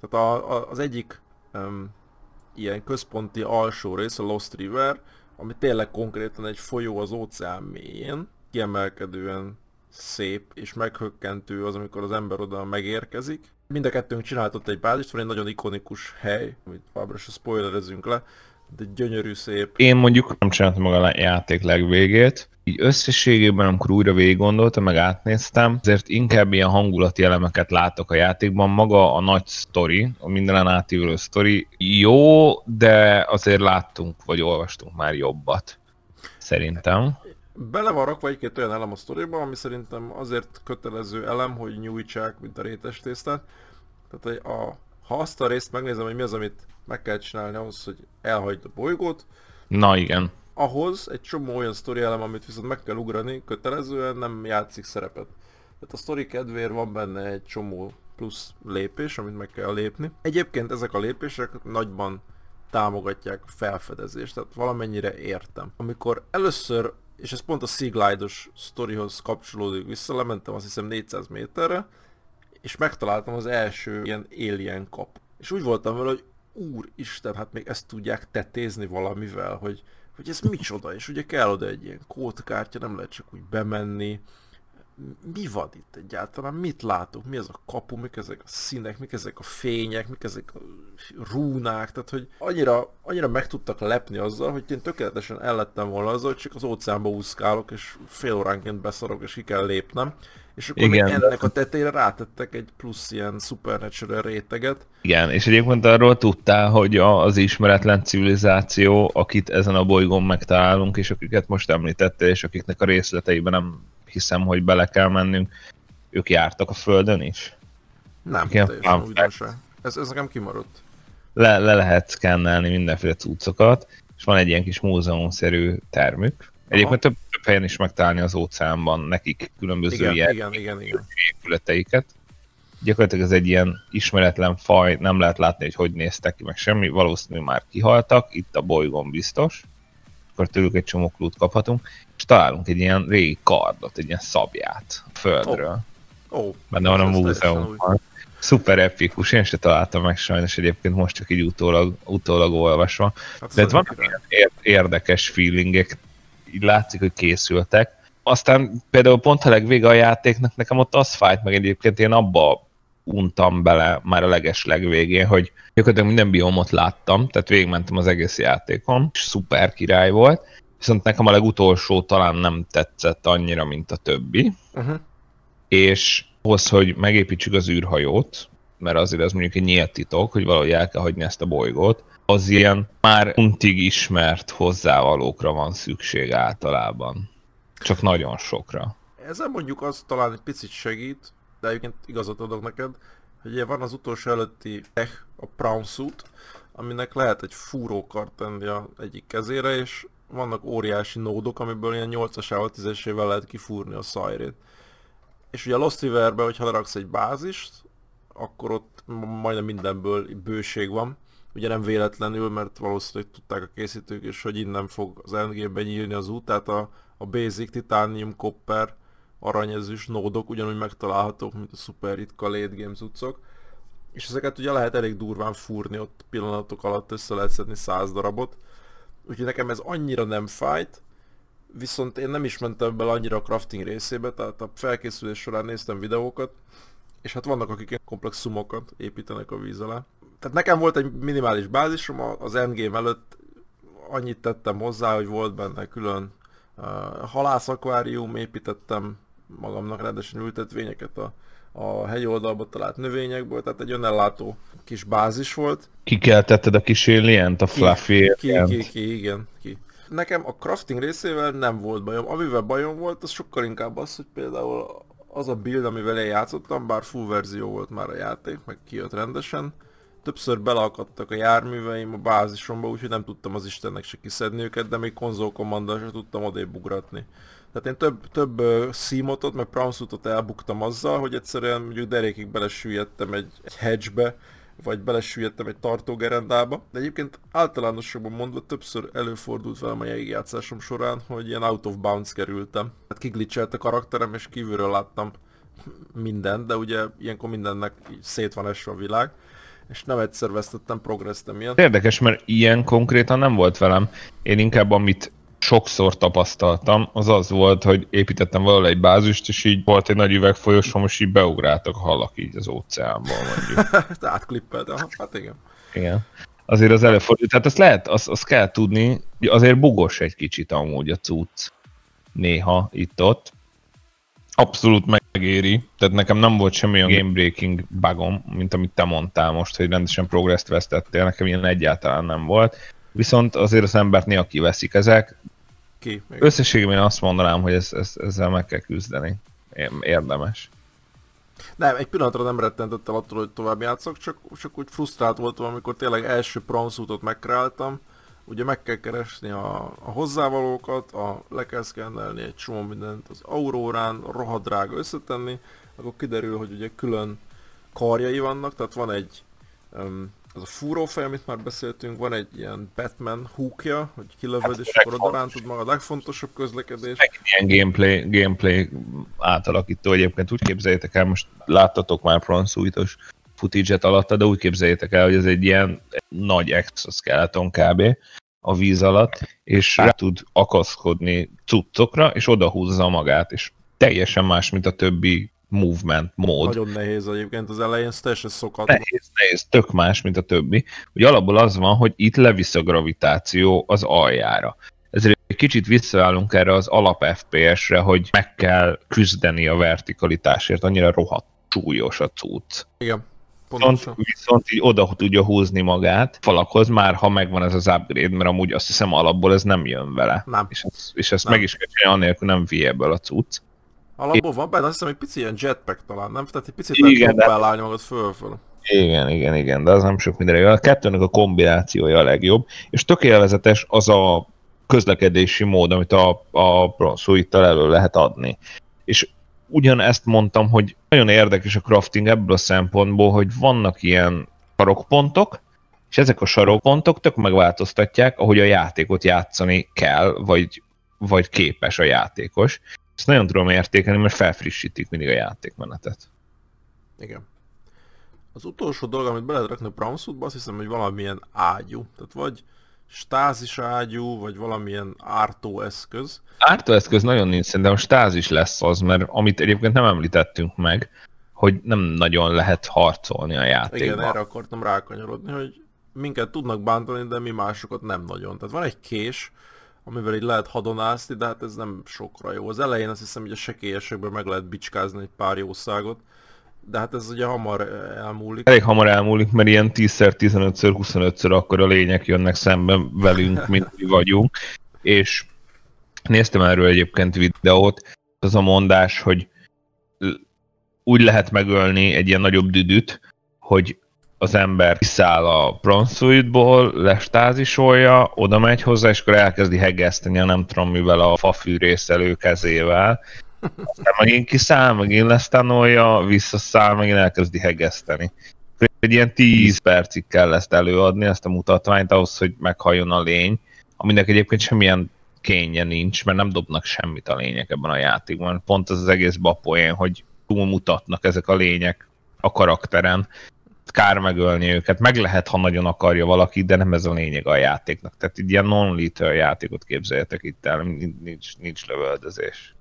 Tehát a, a, az egyik um, ilyen központi alsó rész, a Lost River, ami tényleg konkrétan egy folyó az óceán mélyén, kiemelkedően szép és meghökkentő az, amikor az ember oda megérkezik. Mind a kettőnk csináltott egy bázist, van egy nagyon ikonikus hely, amit továbbra se spoilerezünk le, de gyönyörű szép. Én mondjuk nem csináltam meg a játék legvégét, így összességében, amikor újra végig gondoltam, meg átnéztem, azért inkább ilyen hangulati elemeket látok a játékban. Maga a nagy sztori, a mindenen átívülő sztori jó, de azért láttunk, vagy olvastunk már jobbat. Szerintem. Bele van rakva egy-két olyan elem a sztoriba, ami szerintem azért kötelező elem, hogy nyújtsák, mint a rétes tésztát. Tehát a, ha azt a részt megnézem, hogy mi az, amit meg kell csinálni ahhoz, hogy elhagyd a bolygót. Na igen. Ahhoz egy csomó olyan sztori elem, amit viszont meg kell ugrani, kötelezően nem játszik szerepet. Tehát a sztori kedvéért van benne egy csomó plusz lépés, amit meg kell lépni. Egyébként ezek a lépések nagyban támogatják felfedezést, tehát valamennyire értem. Amikor először és ez pont a Sea Glide-os sztorihoz kapcsolódik vissza, lementem azt hiszem 400 méterre, és megtaláltam az első ilyen alien kap. És úgy voltam vele, hogy úristen, hát még ezt tudják tetézni valamivel, hogy, hogy ez micsoda, és ugye kell oda egy ilyen kódkártya, nem lehet csak úgy bemenni, mi van itt egyáltalán, mit látok, mi ez a kapu, mik ezek a színek, mik ezek a fények, mik ezek a rúnák, tehát hogy annyira, annyira meg tudtak lepni azzal, hogy én tökéletesen ellettem volna azzal, hogy csak az óceánba úszkálok, és fél óránként beszarok, és ki kell lépnem, és akkor Igen, még ennek a tetejére rátettek egy plusz ilyen supernatural réteget. Igen, és egyébként arról tudtál, hogy az ismeretlen civilizáció, akit ezen a bolygón megtalálunk, és akiket most említettél, és akiknek a részleteiben nem hiszem, hogy bele kell mennünk, ők jártak a Földön is? Nem, Igen, teljesen újdonság. Ez, ez nekem kimaradt. Le, le lehet szkennelni mindenféle cuccokat, és van egy ilyen kis múzeumszerű termük. Egyébként több, több helyen is megtalálni az óceánban nekik különböző igen, ilyen igen, igen, igen. épületeiket. Gyakorlatilag ez egy ilyen ismeretlen faj, nem lehet látni, hogy hogy néztek ki, meg semmi, valószínűleg már kihaltak, itt a bolygón biztos, akkor tőlük egy csomó klút kaphatunk, és találunk egy ilyen régi kardot, egy ilyen szabját a földről. Oh. Oh, Benne van a múzeumban. Szuper epikus, én se találtam meg sajnos egyébként most csak így utólag, utólag olvasva. Hát De van érdekes feelingek, így látszik, hogy készültek. Aztán például pont a legvége a játéknak nekem ott az fájt meg egyébként én abba untam bele már a leges legvégén, hogy gyakorlatilag minden biomot láttam, tehát végigmentem az egész játékon, és szuper király volt, viszont nekem a legutolsó talán nem tetszett annyira, mint a többi, uh-huh. és ahhoz, hogy megépítsük az űrhajót, mert azért ez mondjuk egy nyílt titok, hogy valahogy el kell hagyni ezt a bolygót, az ilyen már untig ismert hozzávalókra van szükség általában. Csak nagyon sokra. Ezzel mondjuk az talán egy picit segít, de egyébként igazat adok neked, hogy ugye van az utolsó előtti tech, a Brown Suit, aminek lehet egy fúrókart tenni a egyik kezére, és vannak óriási nódok, amiből ilyen 8-asával, 10-esével lehet kifúrni a szajrét. És ugye a Lost Riverbe, hogyha leraksz egy bázist, akkor ott majdnem mindenből bőség van. Ugye nem véletlenül, mert valószínűleg tudták a készítők is, hogy innen fog az endgame-ben nyílni az út, tehát a, a Basic, Titanium, Copper, aranyezős nódok ugyanúgy megtalálhatók, mint a Super ritka late game cuccok. És ezeket ugye lehet elég durván fúrni, ott pillanatok alatt össze lehet szedni száz darabot. Úgyhogy nekem ez annyira nem fájt, viszont én nem is mentem bele annyira a crafting részébe, tehát a felkészülés során néztem videókat, és hát vannak akik komplexumokat építenek a víz alá. Tehát nekem volt egy minimális bázisom, az endgame előtt annyit tettem hozzá, hogy volt benne külön uh, halászakvárium, építettem magamnak rendesen ültetvényeket a, a hegyi oldalba talált növényekből, tehát egy önellátó kis bázis volt. Ki tetted a kis alien a fluffy ki, ki, ki, ki, igen, ki. Nekem a crafting részével nem volt bajom. Amivel bajom volt, az sokkal inkább az, hogy például az a build, amivel én játszottam, bár full verzió volt már a játék, meg kijött rendesen, többször beleakadtak a járműveim a bázisomba, úgyhogy nem tudtam az Istennek se kiszedni őket, de még konzolkommandal se tudtam odébb ugratni. Tehát én több, több uh, szímotot, meg Prounsutot elbuktam azzal, hogy egyszerűen mondjuk derékig belesüllyedtem egy, egy hedgebe, vagy belesüllyedtem egy tartógerendába. De egyébként általánosabban mondva többször előfordult velem a játszásom során, hogy ilyen out of bounds kerültem. Hát kiglitchelt a karakterem, és kívülről láttam mindent, de ugye ilyenkor mindennek szét van esve a világ és nem egyszer vesztettem progresszt emiatt. Érdekes, mert ilyen konkrétan nem volt velem. Én inkább amit sokszor tapasztaltam, az az volt, hogy építettem valahol egy bázist, és így volt egy nagy üvegfolyosom, és így beugráltak a halak így az óceánban, mondjuk. Átklippelt, hát igen. Igen. Azért az előfordul, tehát azt lehet, azt, azt kell tudni, azért bugos egy kicsit amúgy a cucc néha itt-ott. Abszolút megéri, tehát nekem nem volt semmi olyan game breaking bugom, mint amit te mondtál most, hogy rendesen progresszt vesztettél, nekem ilyen egyáltalán nem volt. Viszont azért az embert néha kiveszik ezek, ki. Még. Összességében azt mondanám, hogy ez, ez, ezzel meg kell küzdeni. Érdemes. Nem, egy pillanatra nem rettentettem attól, hogy tovább játszok, csak, csak úgy frusztrált voltam, amikor tényleg első pronszútot megkreáltam. Ugye meg kell keresni a, a hozzávalókat, a, le kell szkennelni egy csomó mindent az aurórán, rohadrága összetenni, akkor kiderül, hogy ugye külön karjai vannak, tehát van egy um, az a fúrófej, amit már beszéltünk, van egy ilyen Batman húkja, hogy kilövöd, és akkor oda rántod magad, a legfontosabb közlekedés. Meg ilyen gameplay, gameplay átalakító egyébként úgy képzeljétek el, most láttatok már Pronsuitos footage alatta, de úgy képzeljétek el, hogy ez egy ilyen nagy exoskeleton kb. a víz alatt, és rá tud akaszkodni cuccokra, és odahúzza magát, és teljesen más, mint a többi movement mód. Nagyon nehéz egyébként az elején, ez teljesen szokat. Nehéz, nehéz, tök más, mint a többi. Ugye alapból az van, hogy itt levisz a gravitáció az aljára. Ezért egy kicsit visszaállunk erre az alap FPS-re, hogy meg kell küzdeni a vertikalitásért, annyira rohadt súlyos a cucc. Igen. Viszont, viszont így oda tudja húzni magát falakhoz, már ha megvan ez az upgrade, mert amúgy azt hiszem alapból ez nem jön vele. Nem. És, ez, és ezt nem. meg is kell csinálni, anélkül nem viable a cucc. Alapból van benne, azt hiszem, egy pici ilyen jetpack talán, nem? Tehát egy picit igen, lehet de... magad föl-föl. Igen, igen, igen, de az nem sok mindenre. A kettőnek a kombinációja a legjobb, és tök élvezetes az a közlekedési mód, amit a, a Bronsuit-tal elő lehet adni. És ugyanezt mondtam, hogy nagyon érdekes a crafting ebből a szempontból, hogy vannak ilyen sarokpontok, és ezek a sarokpontok tök megváltoztatják, ahogy a játékot játszani kell, vagy, vagy képes a játékos. Ezt nagyon tudom értékelni, mert felfrissítik mindig a játékmenetet. Igen. Az utolsó dolog, amit be lehet rakni a Brownsuitba, azt hiszem, hogy valamilyen ágyú. Tehát vagy stázis ágyú, vagy valamilyen ártó eszköz. Ártó eszköz nagyon nincs, szerintem a stázis lesz az, mert amit egyébként nem említettünk meg, hogy nem nagyon lehet harcolni a játékban. Igen, erre akartam rákanyarodni, hogy minket tudnak bántani, de mi másokat nem nagyon. Tehát van egy kés, amivel így lehet hadonászni, de hát ez nem sokra jó. Az elején azt hiszem, hogy a sekélyesekben meg lehet bicskázni egy pár jószágot, de hát ez ugye hamar elmúlik. Elég hamar elmúlik, mert ilyen 10-szer, 15-ször, 25-ször akkor a lények jönnek szemben velünk, mint mi vagyunk. És néztem erről egyébként videót, az a mondás, hogy úgy lehet megölni egy ilyen nagyobb düdüt, hogy az ember kiszáll a bronzsuitból, lestázisolja, oda megy hozzá, és akkor elkezdi hegeszteni a nem tudom mivel a fafűrészelő kezével, aztán megint kiszáll, megint lesztánolja, visszaszáll, megint elkezdi hegeszteni. Egy ilyen 10 percig kell ezt előadni, ezt a mutatványt ahhoz, hogy meghalljon a lény, aminek egyébként semmilyen kénye nincs, mert nem dobnak semmit a lények ebben a játékban. Pont az az egész bapoén, hogy túlmutatnak ezek a lények a karakteren. Kár megölni őket. Meg lehet, ha nagyon akarja valaki, de nem ez a lényeg a játéknak. Tehát egy ilyen non-lethal játékot képzeljetek itt el, nincs, nincs lövöldözés.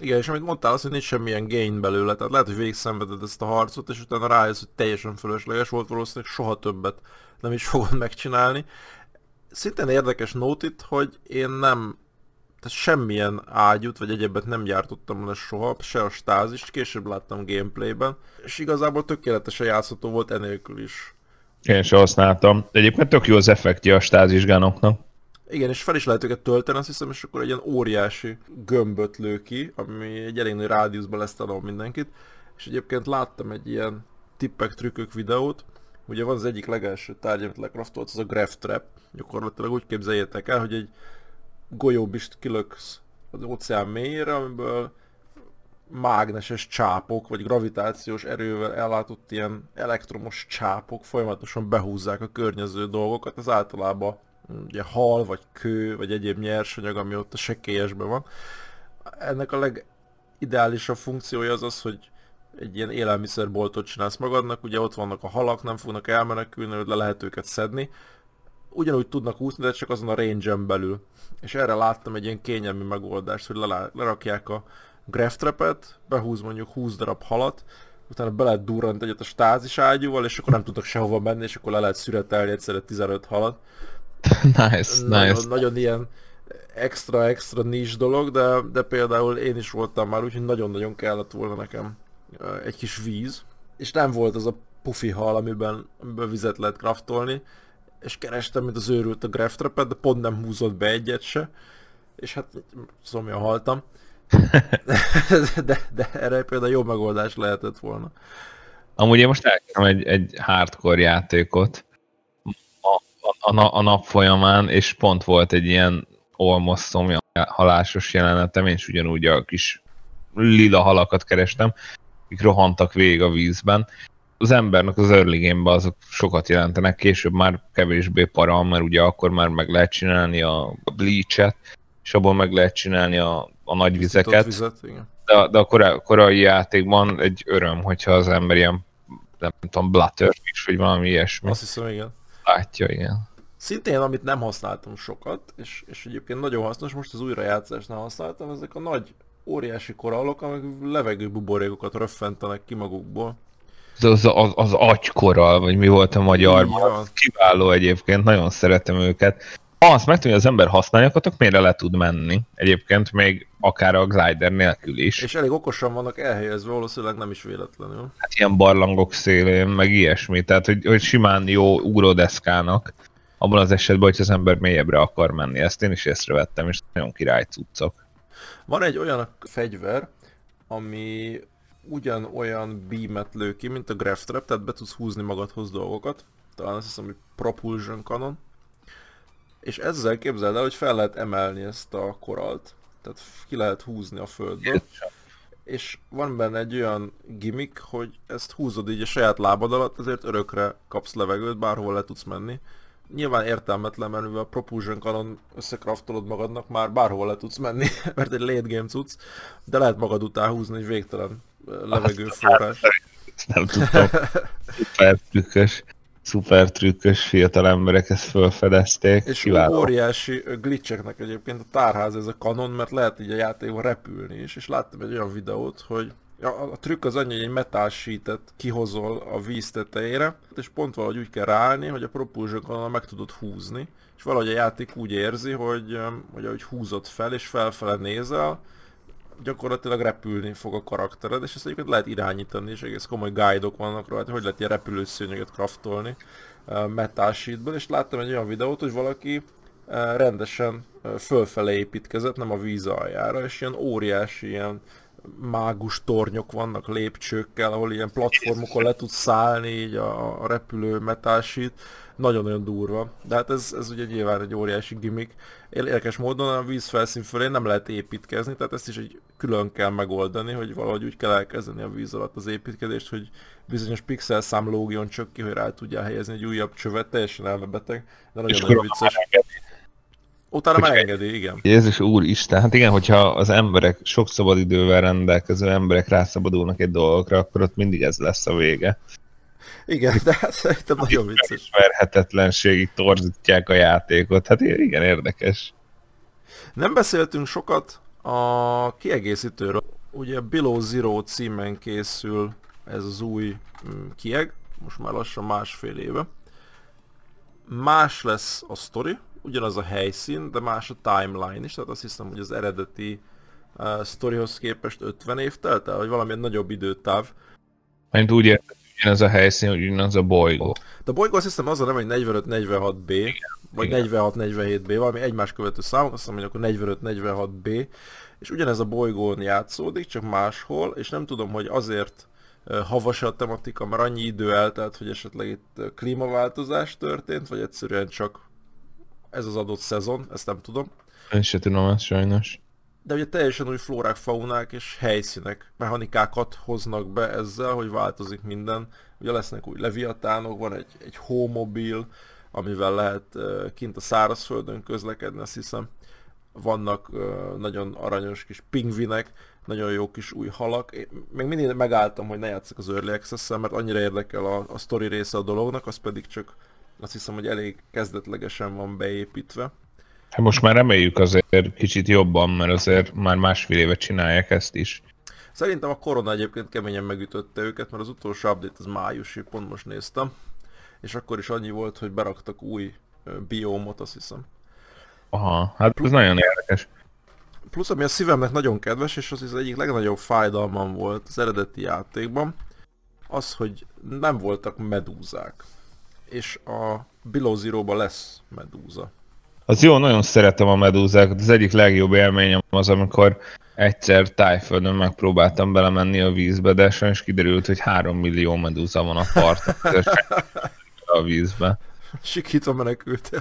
Igen, és amit mondtál, az, hogy nincs semmilyen gain belőle, tehát lehet, hogy végig szenveded ezt a harcot, és utána rájössz, hogy teljesen fölösleges volt, valószínűleg soha többet nem is fogod megcsinálni. Szintén érdekes nót itt, hogy én nem, tehát semmilyen ágyút vagy egyebet nem gyártottam le soha, se a stázist, később láttam gameplayben, és igazából tökéletesen játszható volt enélkül is. Én sem használtam. Egyébként tök jó az effektje a stázisgánoknak. Igen, és fel is lehet őket tölteni, azt hiszem, és akkor egy ilyen óriási gömböt lő ki, ami egy elég nagy rádiuszban lesz talán mindenkit. És egyébként láttam egy ilyen tippek, trükkök videót, ugye van az egyik legelső tárgy, amit lekraftolt, az a Graph Trap. Gyakorlatilag úgy képzeljétek el, hogy egy golyóbist kilöksz az óceán mélyére, amiből mágneses csápok, vagy gravitációs erővel ellátott ilyen elektromos csápok folyamatosan behúzzák a környező dolgokat, ez általában ugye hal, vagy kő, vagy egyéb nyersanyag, ami ott a sekélyesben van. Ennek a legideálisabb funkciója az az, hogy egy ilyen élelmiszerboltot csinálsz magadnak, ugye ott vannak a halak, nem fognak elmenekülni, le lehet őket szedni. Ugyanúgy tudnak úszni, de csak azon a range belül. És erre láttam egy ilyen kényelmi megoldást, hogy lerakják a graph trapet, behúz mondjuk 20 darab halat, utána be lehet durrani egyet a stázis ágyúval, és akkor nem tudnak sehova menni, és akkor le lehet szüretelni egyszerre 15 halat. nice, nagyon, nice. Nagyon ilyen extra-extra nis dolog, de, de például én is voltam már, úgyhogy nagyon-nagyon kellett volna nekem egy kis víz, és nem volt az a pufi hal, amiben, amiben vizet lehet kraftolni, és kerestem, mint az őrült a graftrapet, de pont nem húzott be egyet se, és hát szomja haltam. de, de, de erre például jó megoldás lehetett volna. Amúgy én most elkezdtem egy, egy hardcore játékot, a, a, a nap folyamán, és pont volt egy ilyen almost szomja halásos jelenetem, én is ugyanúgy a kis lila halakat kerestem, akik rohantak végig a vízben. Az embernek az early game azok sokat jelentenek, később már kevésbé para, mert ugye akkor már meg lehet csinálni a bleach-et, és abból meg lehet csinálni a, a nagy vizeket. Vizet, igen. De, de a korai, korai játékban egy öröm, hogyha az ember ilyen, nem tudom, blutter is, vagy valami ilyesmi. Azt hiszem, igen. Látja, igen. Szintén, amit nem használtam sokat, és, és egyébként nagyon hasznos, most az újrajátszásnál használtam, ezek a nagy, óriási korallok, amik levegőbuborékokat röffentenek ki magukból. Az, az, az agykorral, vagy mi volt a magyarban. Kiváló egyébként, nagyon szeretem őket. Ha azt megtudja, hogy az ember használja, akkor miért le tud menni. Egyébként még akár a glider nélkül is. És elég okosan vannak elhelyezve, valószínűleg nem is véletlenül. Hát ilyen barlangok szélén, meg ilyesmi. Tehát, hogy, hogy simán jó ugródeszkának abban az esetben, hogy az ember mélyebbre akar menni. Ezt én is észrevettem, és nagyon király cuccok. Van egy olyan fegyver, ami ugyanolyan beamet lő ki, mint a Graph Trap, tehát be tudsz húzni magadhoz dolgokat. Talán azt hiszem, hogy Propulsion Cannon. És ezzel képzeld el, hogy fel lehet emelni ezt a koralt. Tehát ki lehet húzni a földből. És van benne egy olyan gimmick, hogy ezt húzod így a saját lábad alatt, ezért örökre kapsz levegőt, bárhol le tudsz menni nyilván értelmetlen, mert mivel a Propulsion Canon összekraftolod magadnak, már bárhol le tudsz menni, mert egy late game cucc, de lehet magad után húzni egy végtelen levegőforrás. Ezt nem tudtam. Szuper trükkös, szuper trükkös fiatal emberek ezt felfedezték. És Kiváló. óriási glitcheknek egyébként a tárház ez a kanon, mert lehet így a játékban repülni is, és láttam egy olyan videót, hogy a, a trükk az annyi, hogy egy metal sheetet kihozol a víz tetejére, és pont valahogy úgy kell ráállni, hogy a propulsion meg tudod húzni, és valahogy a játék úgy érzi, hogy, hogy ahogy húzod fel, és felfele nézel, gyakorlatilag repülni fog a karaktered, és ezt egyébként lehet irányítani, és egész komoly guide-ok vannak rá, hogy lehet ilyen repülőszőnyeget craftolni metal sheetből, és láttam egy olyan videót, hogy valaki rendesen fölfele építkezett, nem a víz aljára, és ilyen óriási, ilyen mágus tornyok vannak lépcsőkkel, ahol ilyen platformokon le tudsz szállni, így a, a repülő metásít. Nagyon-nagyon durva. De hát ez, ez ugye nyilván egy óriási gimmick. Érdekes módon a vízfelszín fölé nem lehet építkezni, tehát ezt is egy külön kell megoldani, hogy valahogy úgy kell elkezdeni a víz alatt az építkezést, hogy bizonyos pixel szám lógjon csak ki, hogy rá tudja helyezni egy újabb csövet, teljesen elmebeteg, de nagyon-nagyon vicces. Utána már engedi, igen. Jézus úr Isten, hát igen, hogyha az emberek, sok szabadidővel rendelkező emberek rászabadulnak egy dolgokra, akkor ott mindig ez lesz a vége. Igen, de hát szerintem nagyon vicces. Verhetetlenségig torzítják a játékot, hát igen, érdekes. Nem beszéltünk sokat a kiegészítőről. Ugye Below Zero címen készül ez az új mm, kieg, most már lassan másfél éve. Más lesz a story, ugyanaz a helyszín, de más a timeline is, tehát azt hiszem, hogy az eredeti uh, storyhoz képest 50 év telt el, vagy valamilyen nagyobb időtáv. Mert úgy értem, ugyanaz a helyszín, hogy ugyanaz a bolygó. De a bolygó azt hiszem az a nem, hogy 45-46B, vagy 46-47B, valami egymás követő számok, azt hiszem, hogy akkor 45-46B, és ugyanez a bolygón játszódik, csak máshol, és nem tudom, hogy azért havas a tematika, mert annyi idő eltelt, hogy esetleg itt klímaváltozás történt, vagy egyszerűen csak ez az adott szezon, ezt nem tudom. Én se tudom ezt sajnos. De ugye teljesen új flórák, faunák és helyszínek, mechanikákat hoznak be ezzel, hogy változik minden. Ugye lesznek új leviatánok, van egy, egy hómobil, amivel lehet kint a szárazföldön közlekedni, azt hiszem. Vannak nagyon aranyos kis pingvinek, nagyon jó kis új halak. Én még mindig megálltam, hogy ne játszak az Early access mert annyira érdekel a, a story része a dolognak, az pedig csak azt hiszem, hogy elég kezdetlegesen van beépítve. Hát most már reméljük azért kicsit jobban, mert azért már másfél éve csinálják ezt is. Szerintem a korona egyébként keményen megütötte őket, mert az utolsó update az májusi, pont most néztem. És akkor is annyi volt, hogy beraktak új biómot, azt hiszem. Aha, hát ez nagyon érdekes. Plusz ami a szívemnek nagyon kedves, és az az egyik legnagyobb fájdalmam volt az eredeti játékban, az, hogy nem voltak medúzák és a Below lesz medúza. Az jó, nagyon szeretem a medúzákat. Az egyik legjobb élményem az, amikor egyszer tájföldön megpróbáltam belemenni a vízbe, de sajnos kiderült, hogy három millió medúza van a parton. a vízbe. Sikítva menekültem.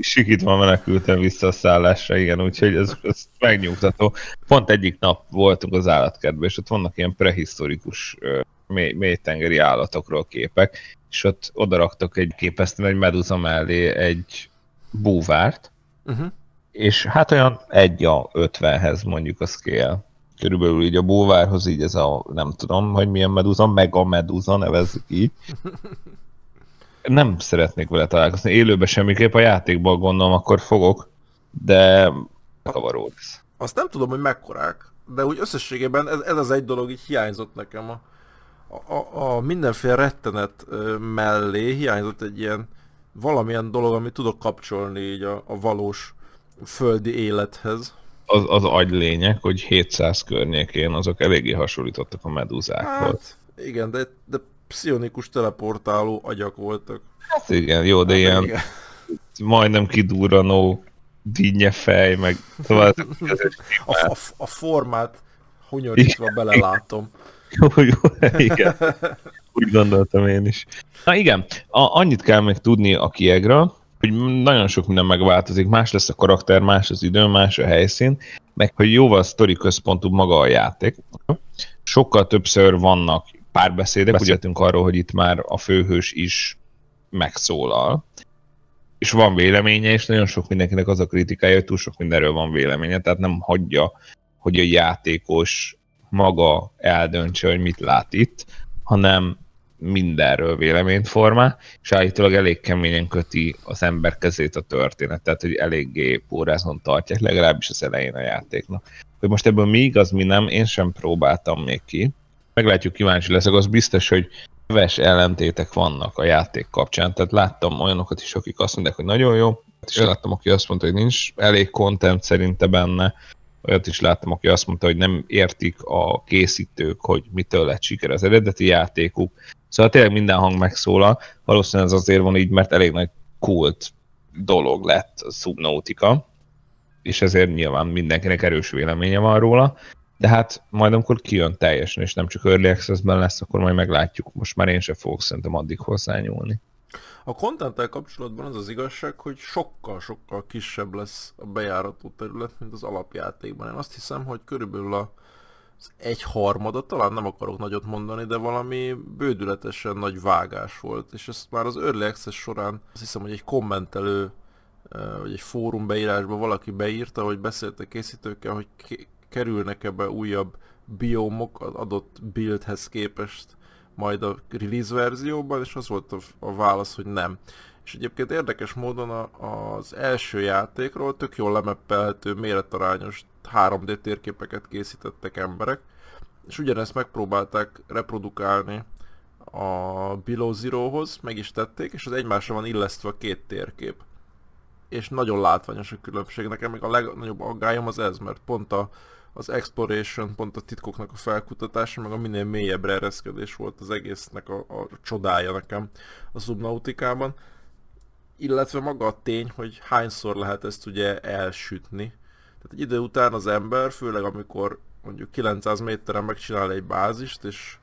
Sikítva menekültem vissza a szállásra, igen, úgyhogy ez, ez megnyugtató. Pont egyik nap voltunk az állatkertben, és ott vannak ilyen prehisztorikus mély, mélytengeri állatokról képek, és ott odaraktak egy képesztőn egy meduza mellé egy búvárt, uh-huh. és hát olyan egy a ötvenhez mondjuk a scale. Körülbelül így a búvárhoz így ez a, nem tudom, hogy milyen meduza, meg a meduza, nevezzük így. nem szeretnék vele találkozni. Élőben semmiképp, a játékban gondolom, akkor fogok, de kavaró lesz. Azt nem tudom, hogy mekkorák, de úgy összességében ez, ez az egy dolog így hiányzott nekem. A, a, a mindenféle rettenet mellé hiányzott egy ilyen valamilyen dolog, amit tudok kapcsolni így a, a valós földi élethez. Az, az agy lényeg, hogy 700 környékén azok eléggé hasonlítottak a medúzákhoz. Hát, igen, de, de pszionikus teleportáló agyak voltak. Hát igen, jó, de hát ilyen igen. majdnem kidúranó dinnye fej, meg tovább. a, a, a formát hunyorítva belelátom. Jó, jó, igen. Úgy gondoltam én is. Na igen, a, annyit kell még tudni a kiegra, hogy nagyon sok minden megváltozik, más lesz a karakter, más az idő, más a helyszín, meg hogy jóval sztori központú maga a játék. Sokkal többször vannak párbeszédek, Beszél. ugye arról, hogy itt már a főhős is megszólal, és van véleménye, és nagyon sok mindenkinek az a kritikája, hogy túl sok mindenről van véleménye, tehát nem hagyja, hogy a játékos maga eldöntse, hogy mit lát itt, hanem mindenről véleményt formál, és állítólag elég keményen köti az ember kezét a történet, tehát hogy eléggé pórázon tartják, legalábbis az elején a játéknak. Hogy most ebből mi igaz, mi nem, én sem próbáltam még ki. Meglátjuk, kíváncsi leszek, az biztos, hogy ves ellentétek vannak a játék kapcsán, tehát láttam olyanokat is, akik azt mondják, hogy nagyon jó, és láttam, aki azt mondta, hogy nincs elég content szerinte benne, olyat is láttam, aki azt mondta, hogy nem értik a készítők, hogy mitől lett siker az eredeti játékuk. Szóval tényleg minden hang megszólal. Valószínűleg ez azért van így, mert elég nagy kult dolog lett a Subnautica, és ezért nyilván mindenkinek erős véleménye van róla. De hát majd amikor kijön teljesen, és nem csak Early Access-ben lesz, akkor majd meglátjuk. Most már én sem fogok szerintem addig hozzányúlni. A content kapcsolatban az az igazság, hogy sokkal-sokkal kisebb lesz a bejárató terület, mint az alapjátékban. Én azt hiszem, hogy körülbelül a, egy harmada, talán nem akarok nagyot mondani, de valami bődületesen nagy vágás volt. És ezt már az Early Access során azt hiszem, hogy egy kommentelő vagy egy fórum beírásban valaki beírta, hogy beszélt a készítőkkel, hogy kerülnek ebbe újabb biomok az adott buildhez képest majd a release verzióban, és az volt a, a válasz, hogy nem. És egyébként érdekes módon a, az első játékról tök jól lemeppelhető, méretarányos 3D térképeket készítettek emberek, és ugyanezt megpróbálták reprodukálni a Below Zero-hoz, meg is tették, és az egymásra van illesztve a két térkép. És nagyon látványos a különbség. Nekem még a legnagyobb aggályom az ez, mert pont a, az exploration, pont a titkoknak a felkutatása, meg a minél mélyebbre ereszkedés volt az egésznek a, a csodája nekem a subnautikában. Illetve maga a tény, hogy hányszor lehet ezt ugye elsütni. Tehát egy idő után az ember, főleg amikor mondjuk 900 méteren megcsinál egy bázist, és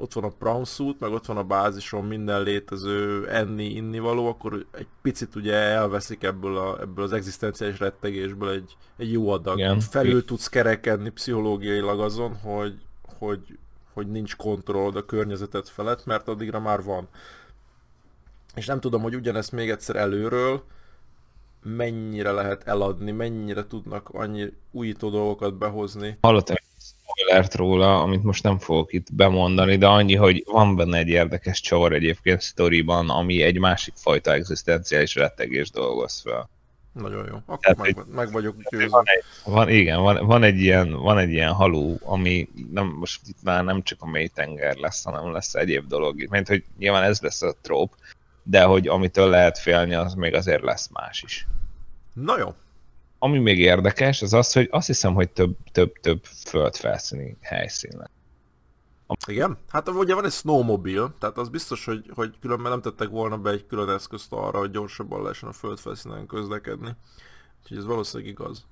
ott van a suit, meg ott van a bázison minden létező enni, inni való, akkor egy picit ugye elveszik ebből, a, ebből az egzisztenciális rettegésből egy, egy jó adag. Igen. Felül tudsz kerekedni pszichológiailag azon, hogy, hogy, hogy nincs kontrollod a környezetet felett, mert addigra már van. És nem tudom, hogy ugyanezt még egyszer előről mennyire lehet eladni, mennyire tudnak annyi újító dolgokat behozni. Hallottam spoilert róla, amit most nem fogok itt bemondani, de annyi, hogy van benne egy érdekes csavar egyébként sztoriban, ami egy másik fajta egzisztenciális rettegés dolgoz fel. Nagyon jó. Akkor Tehát, meg, meg vagyok győző. Van egy, van, igen, van, van, egy ilyen, van egy ilyen halú, ami nem, most itt már nem csak a mélytenger lesz, hanem lesz egyéb dolog. Mert hogy nyilván ez lesz a tróp, de hogy amitől lehet félni, az még azért lesz más is. Na jó, ami még érdekes, az az, hogy azt hiszem, hogy több, több, több földfelszíni helyszín lesz. Igen? Hát ugye van egy snowmobil, tehát az biztos, hogy, hogy különben nem tettek volna be egy külön eszközt arra, hogy gyorsabban lehessen a földfelszínen közlekedni. Úgyhogy ez valószínűleg igaz.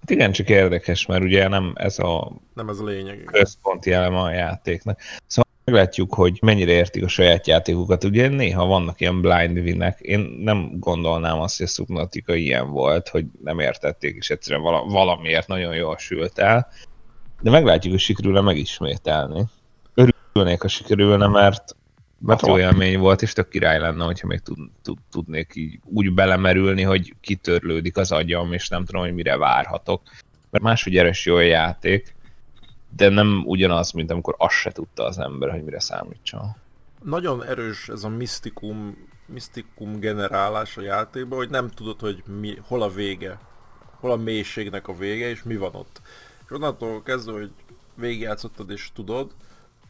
Hát igen, csak érdekes, mert ugye nem ez a, nem ez a lényeg, központi eleme a játéknak. Szóval meglátjuk, hogy mennyire értik a saját játékukat. Ugye néha vannak ilyen blind winek. Én nem gondolnám azt, hogy a Subnautica ilyen volt, hogy nem értették, és egyszerűen valamiért nagyon jól sült el. De meglátjuk, hogy sikerül-e megismételni. Örülnék, ha sikerülne, mert mert jó élmény volt, és tök király lenne, hogyha még tud, tud, tudnék így úgy belemerülni, hogy kitörlődik az agyam, és nem tudom, hogy mire várhatok. Mert máshogy eres jó a játék, de nem ugyanaz, mint amikor azt se tudta az ember, hogy mire számítson. Nagyon erős ez a misztikum misztikum generálás a játékban, hogy nem tudod, hogy mi, hol a vége, hol a mélységnek a vége, és mi van ott. És onnantól kezdve, hogy végigjátszottad és tudod,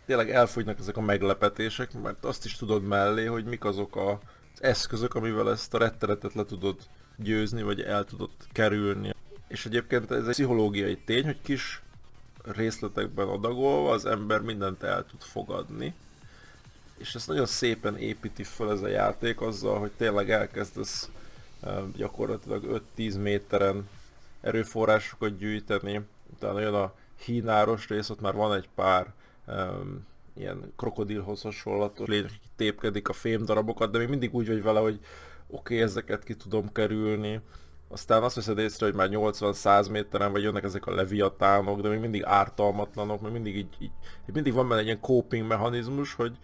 tényleg elfogynak ezek a meglepetések, mert azt is tudod mellé, hogy mik azok a, az eszközök, amivel ezt a rettenetet le tudod győzni, vagy el tudod kerülni. És egyébként ez egy pszichológiai tény, hogy kis részletekben adagolva az ember mindent el tud fogadni. És ezt nagyon szépen építi fel ez a játék azzal, hogy tényleg elkezdesz gyakorlatilag 5-10 méteren erőforrásokat gyűjteni, utána jön a hínáros rész, ott már van egy pár um, ilyen krokodilhoz hasonlatos lény, aki tépkedik a fémdarabokat, de még mindig úgy vagy vele, hogy oké, okay, ezeket ki tudom kerülni. Aztán azt veszed észre, hogy már 80-100 méteren vagy jönnek ezek a leviatánok, de még mindig ártalmatlanok, még mindig így, így, így mindig van benne egy ilyen coping mechanizmus, hogy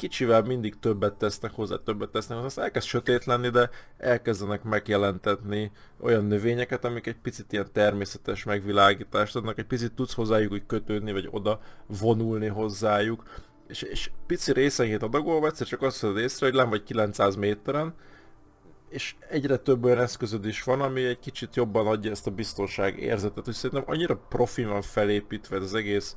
kicsivel mindig többet tesznek hozzá, többet tesznek hozzá, aztán elkezd sötét lenni, de elkezdenek megjelentetni olyan növényeket, amik egy picit ilyen természetes megvilágítást adnak, egy picit tudsz hozzájuk úgy kötődni, vagy oda vonulni hozzájuk, és, és pici részenként adagolva egyszer csak azt veszed észre, hogy nem vagy 900 méteren, és egyre több olyan eszközöd is van, ami egy kicsit jobban adja ezt a biztonság érzetet, hogy szerintem annyira profi van felépítve ez az egész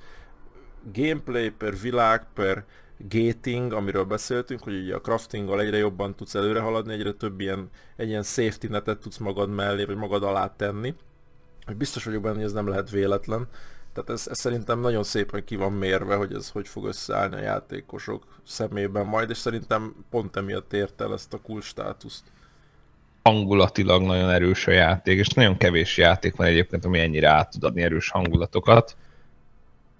gameplay per világ, per gating, amiről beszéltünk, hogy ugye a craftinggal egyre jobban tudsz előre haladni, egyre több ilyen, egy ilyen safety netet tudsz magad mellé, vagy magad alá tenni. Hogy biztos vagyok benne, hogy ez nem lehet véletlen. Tehát ez, ez szerintem nagyon szépen ki van mérve, hogy ez hogy fog összeállni a játékosok szemében majd, és szerintem pont emiatt ért el ezt a cool státuszt. Hangulatilag nagyon erős a játék, és nagyon kevés játék van egyébként, ami ennyire át tud adni erős hangulatokat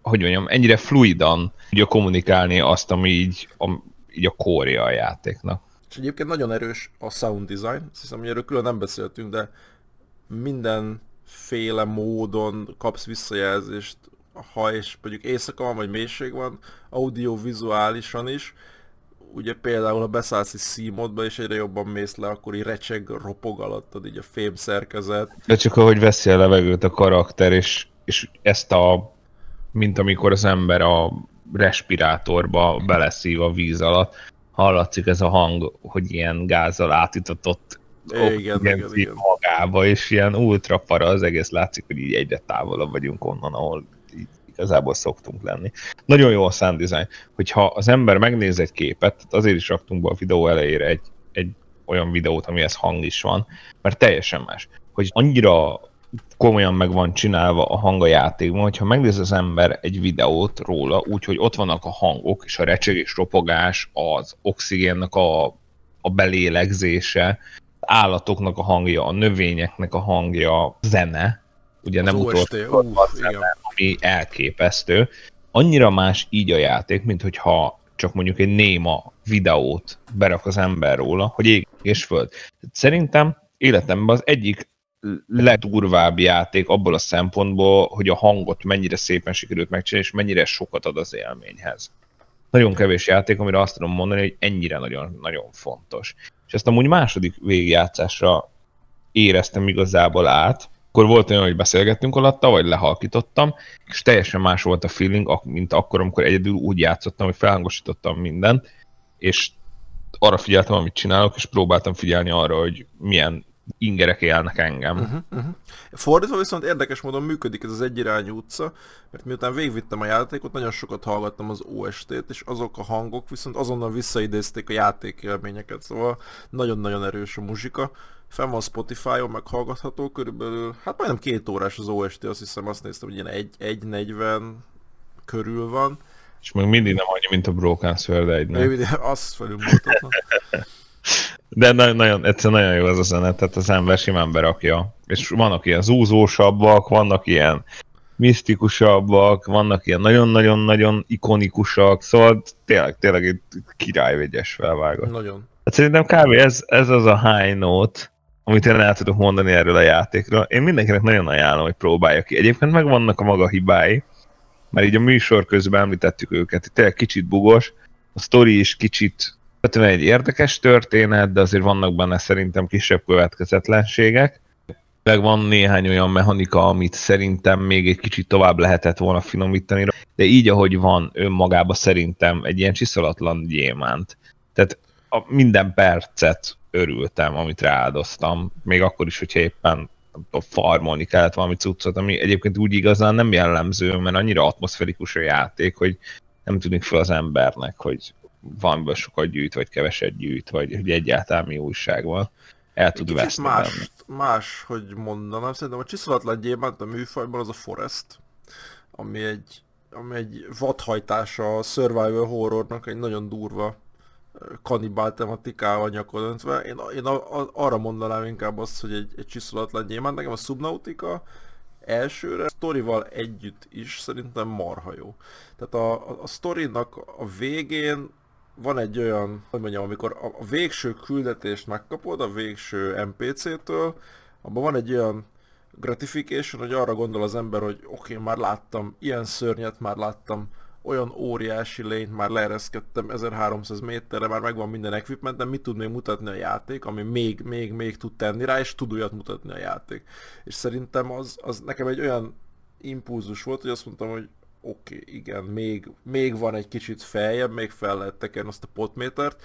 hogy mondjam, ennyire fluidan tudja kommunikálni azt, ami így a, így a kória a játéknak. És egyébként nagyon erős a sound design, azt hiszem, hogy erről külön nem beszéltünk, de mindenféle módon kapsz visszajelzést, ha és mondjuk éjszaka van, vagy mélység van, audio-vizuálisan is, ugye például ha beszállsz egy szímodba és egyre jobban mész le, akkor így recseg, ropog alattad így a fém szerkezet. De csak ahogy veszi a levegőt a karakter, és, és ezt a mint amikor az ember a respirátorba beleszív a víz alatt, hallatszik ez a hang, hogy ilyen gázzal átitatott igen, igen, igen. magába, és ilyen ultra para az egész látszik, hogy így egyre távolabb vagyunk onnan, ahol igazából szoktunk lenni. Nagyon jó a sound design. Hogyha az ember megnéz egy képet, azért is raktunk be a videó elejére egy, egy olyan videót, amihez hang is van, mert teljesen más. Hogy annyira komolyan meg van csinálva a hang a játékban, hogyha megnéz az ember egy videót róla, úgyhogy ott vannak a hangok, és a recsegés, ropogás, az oxigénnek a, a belélegzése, állatoknak a hangja, a növényeknek a hangja, zene, ugye az nem utolsó a zene, ami elképesztő. Annyira más így a játék, mint hogyha csak mondjuk egy néma videót berak az ember róla, hogy ég és föld. Szerintem életemben az egyik legdurvább játék abból a szempontból, hogy a hangot mennyire szépen sikerült megcsinálni, és mennyire sokat ad az élményhez. Nagyon kevés játék, amire azt tudom mondani, hogy ennyire nagyon-nagyon fontos. És ezt amúgy második végigjátszásra éreztem igazából át, akkor volt olyan, hogy beszélgettünk alatta, vagy lehalkítottam, és teljesen más volt a feeling, mint akkor, amikor egyedül úgy játszottam, hogy felhangosítottam mindent, és arra figyeltem, amit csinálok, és próbáltam figyelni arra, hogy milyen ingerek élnek engem. Uh-huh, uh-huh. Fordítva viszont érdekes módon működik ez az egyirányú utca, mert miután végvittem a játékot, nagyon sokat hallgattam az OST-t, és azok a hangok viszont azonnal visszaidézték a játékélményeket, szóval nagyon-nagyon erős a muzsika. Fenn van Spotify-on meghallgatható, körülbelül, hát majdnem két órás az OST, azt hiszem, azt néztem, hogy ilyen 1.40 körül van. És még mindig nem annyi, mint a Broken Sword 1, nem? Azt felülmutatom. De nagyon, nagyon, egyszerűen nagyon jó az a zene, tehát az ember simán berakja. És vannak ilyen zúzósabbak, vannak ilyen misztikusabbak, vannak ilyen nagyon-nagyon-nagyon ikonikusak, szóval tényleg, tényleg egy királyvegyes felvágott. Nagyon. Hát szerintem kb. Ez, ez az a high note, amit én el tudok mondani erről a játékról. Én mindenkinek nagyon ajánlom, hogy próbálja ki. Egyébként megvannak a maga hibái, mert így a műsor közben említettük őket, tényleg kicsit bugos, a sztori is kicsit tehát egy érdekes történet, de azért vannak benne szerintem kisebb következetlenségek. Meg van néhány olyan mechanika, amit szerintem még egy kicsit tovább lehetett volna finomítani, de így, ahogy van önmagában szerintem egy ilyen csiszolatlan gyémánt. Tehát a minden percet örültem, amit rááldoztam, még akkor is, hogyha éppen farmolni kellett valami cuccot, ami egyébként úgy igazán nem jellemző, mert annyira atmoszferikus a játék, hogy nem tűnik fel az embernek, hogy valamiből sokat gyűjt, vagy keveset gyűjt, vagy hogy egyáltalán mi újság van. El tud veszni. Más, más, hogy mondanám, szerintem a csiszolatlan gyémánt a műfajban az a Forest, ami egy, ami egy vadhajtása a survival horrornak, egy nagyon durva kanibál tematikával nyakodöntve. Én, én a, a, arra mondanám inkább azt, hogy egy, egy csiszolatlan gyémánt. Nekem a Subnautica elsőre a sztorival együtt is szerintem marha jó. Tehát a, a, a sztorinak a végén van egy olyan, hogy mondjam, amikor a, a végső küldetést megkapod a végső NPC-től, abban van egy olyan gratification, hogy arra gondol az ember, hogy oké, okay, már láttam ilyen szörnyet, már láttam olyan óriási lényt, már leereszkedtem 1300 méterre, már megvan minden equipment, de mit tud még mutatni a játék, ami még, még, még tud tenni rá, és tud olyat mutatni a játék. És szerintem az, az nekem egy olyan impulzus volt, hogy azt mondtam, hogy oké, okay, igen, még, még van egy kicsit feljebb, még fel lehet tekerni azt a potmétert,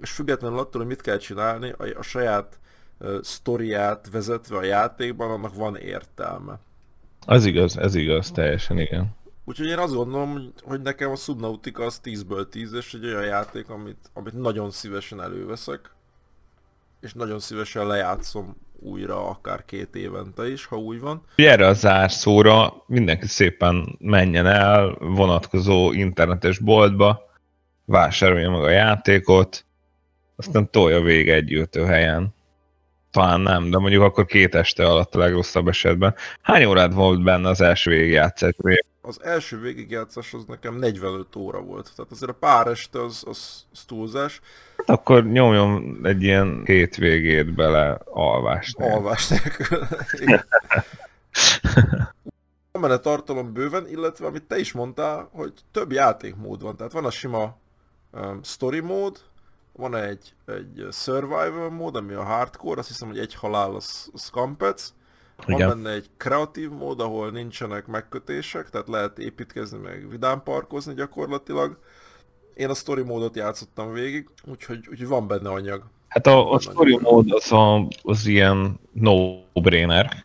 és függetlenül attól, hogy mit kell csinálni, a, a saját uh, sztoriát vezetve a játékban, annak van értelme. Az igaz, ez igaz, teljesen igen. Úgyhogy én azt gondolom, hogy nekem a Subnautica az 10-ből 10, és egy olyan játék, amit, amit nagyon szívesen előveszek, és nagyon szívesen lejátszom újra, akár két évente is, ha úgy van. Erre a zárszóra mindenki szépen menjen el vonatkozó internetes boltba, vásárolja meg a játékot, aztán tolja végig egy helyen. Talán nem, de mondjuk akkor két este alatt a legrosszabb esetben. Hány órád volt benne az első végigjátszás? Az első végigjátszás az nekem 45 óra volt, tehát azért a pár este az, az, az túlzás. Hát akkor nyomjon egy ilyen két végét bele alvást. Alvást nélkül. van benne tartalom bőven, illetve amit te is mondtál, hogy több játékmód van. Tehát van a sima um, story mód, van egy, egy survival mód, ami a hardcore, azt hiszem, hogy egy halál az, az kampec. Van Igen. benne egy kreatív mód, ahol nincsenek megkötések, tehát lehet építkezni, meg vidám parkozni gyakorlatilag. Én a story módot játszottam végig, úgyhogy, úgyhogy van benne anyag. Hát a, a story mód az, a, az ilyen no-brainer,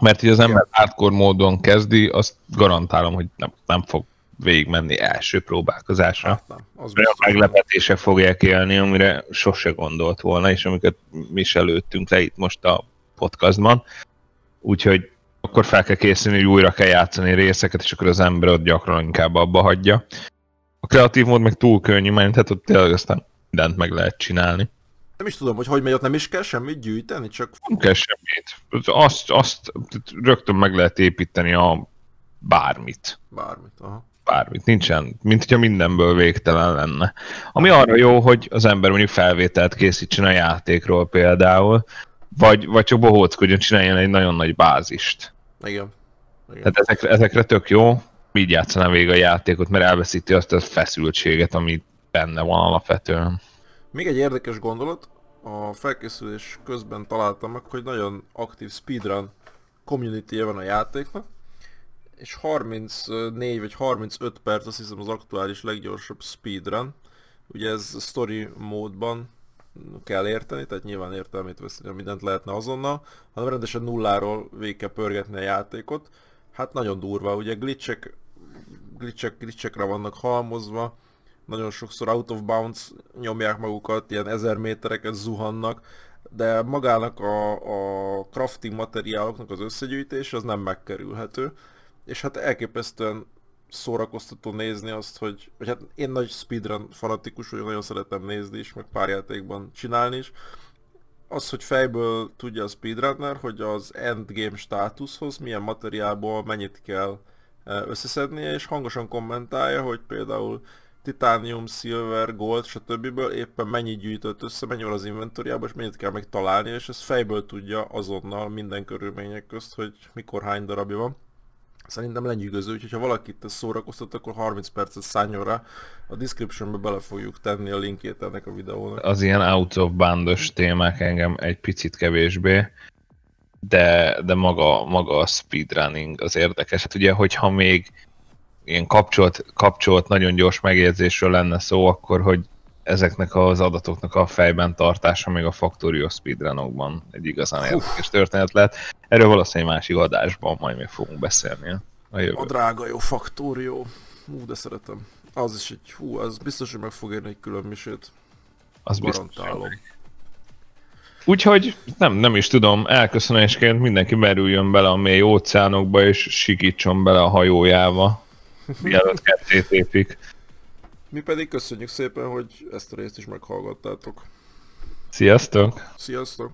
mert hogy az ember Igen. hardcore módon kezdi, azt garantálom, hogy nem, nem fog végigmenni első próbálkozásra. Hát nem, az a meglepetések fogják élni, amire sose gondolt volna, és amiket mi is előttünk le itt most a podcastban. Úgyhogy akkor fel kell készülni, hogy újra kell játszani részeket, és akkor az ember ott gyakran inkább abba hagyja. A kreatív mód meg túl könnyű, mert tehát ott tényleg aztán mindent meg lehet csinálni. Nem is tudom, hogy hogy megy, ott nem is kell semmit gyűjteni, csak... Nem kell semmit. Azt, azt rögtön meg lehet építeni a bármit. Bármit, aha bármit, nincsen, mint hogyha mindenből végtelen lenne. Ami arra jó, hogy az ember mondjuk felvételt készítsen a játékról például, vagy, vagy csak bohóckodjon, csináljon egy nagyon nagy bázist. Igen. Igen. Tehát ezekre, ezekre tök jó, így játszaná végig a játékot, mert elveszíti azt a feszültséget, ami benne van alapvetően. Még egy érdekes gondolat, a felkészülés közben találtam meg, hogy nagyon aktív speedrun community van a játéknak, és 34 vagy 35 perc azt hiszem az aktuális leggyorsabb speedrun. Ugye ez story módban kell érteni, tehát nyilván értelmét veszni, mindent lehetne azonnal, hanem rendesen nulláról végig kell pörgetni a játékot. Hát nagyon durva, ugye glitchek, glitchek, glitchekre vannak halmozva, nagyon sokszor out of bounds nyomják magukat, ilyen ezer métereket zuhannak, de magának a, a crafting materiáloknak az összegyűjtés az nem megkerülhető és hát elképesztően szórakoztató nézni azt, hogy, vagy hát én nagy speedrun fanatikus vagyok, nagyon szeretem nézni is, meg pár játékban csinálni is. Az, hogy fejből tudja a speedrunner, hogy az endgame státuszhoz milyen materiálból mennyit kell e, összeszednie, és hangosan kommentálja, hogy például titanium, silver, gold, stb. éppen mennyit gyűjtött össze, mennyi van az inventoriában, és mennyit kell meg találni, és ez fejből tudja azonnal minden körülmények közt, hogy mikor hány darabja van. Szerintem lenyűgöző, úgyhogy ha valakit ez szórakoztat, akkor 30 percet szálljon rá. A descriptionbe bele fogjuk tenni a linkjét ennek a videónak. Az ilyen out of bandos témák engem egy picit kevésbé, de, de maga, maga a speedrunning az érdekes. Hát ugye, hogyha még ilyen kapcsolt, kapcsolt nagyon gyors megjegyzésről lenne szó, akkor hogy ezeknek az adatoknak a fejben tartása még a Factorio speedrunokban egy igazán érdekes történet lehet. Erről valószínűleg másik adásban majd még fogunk beszélni a A drága jó faktórió. Hú, de szeretem. Az is egy, hú, az biztos, hogy meg fog érni egy külön misét. Az biztos. Garantálom. Úgyhogy nem, nem is tudom, elköszönésként mindenki merüljön bele a mély óceánokba, és sikítson bele a hajójába. Mielőtt ketté tépik. Mi pedig köszönjük szépen, hogy ezt a részt is meghallgattátok. Sziasztok! Sziasztok!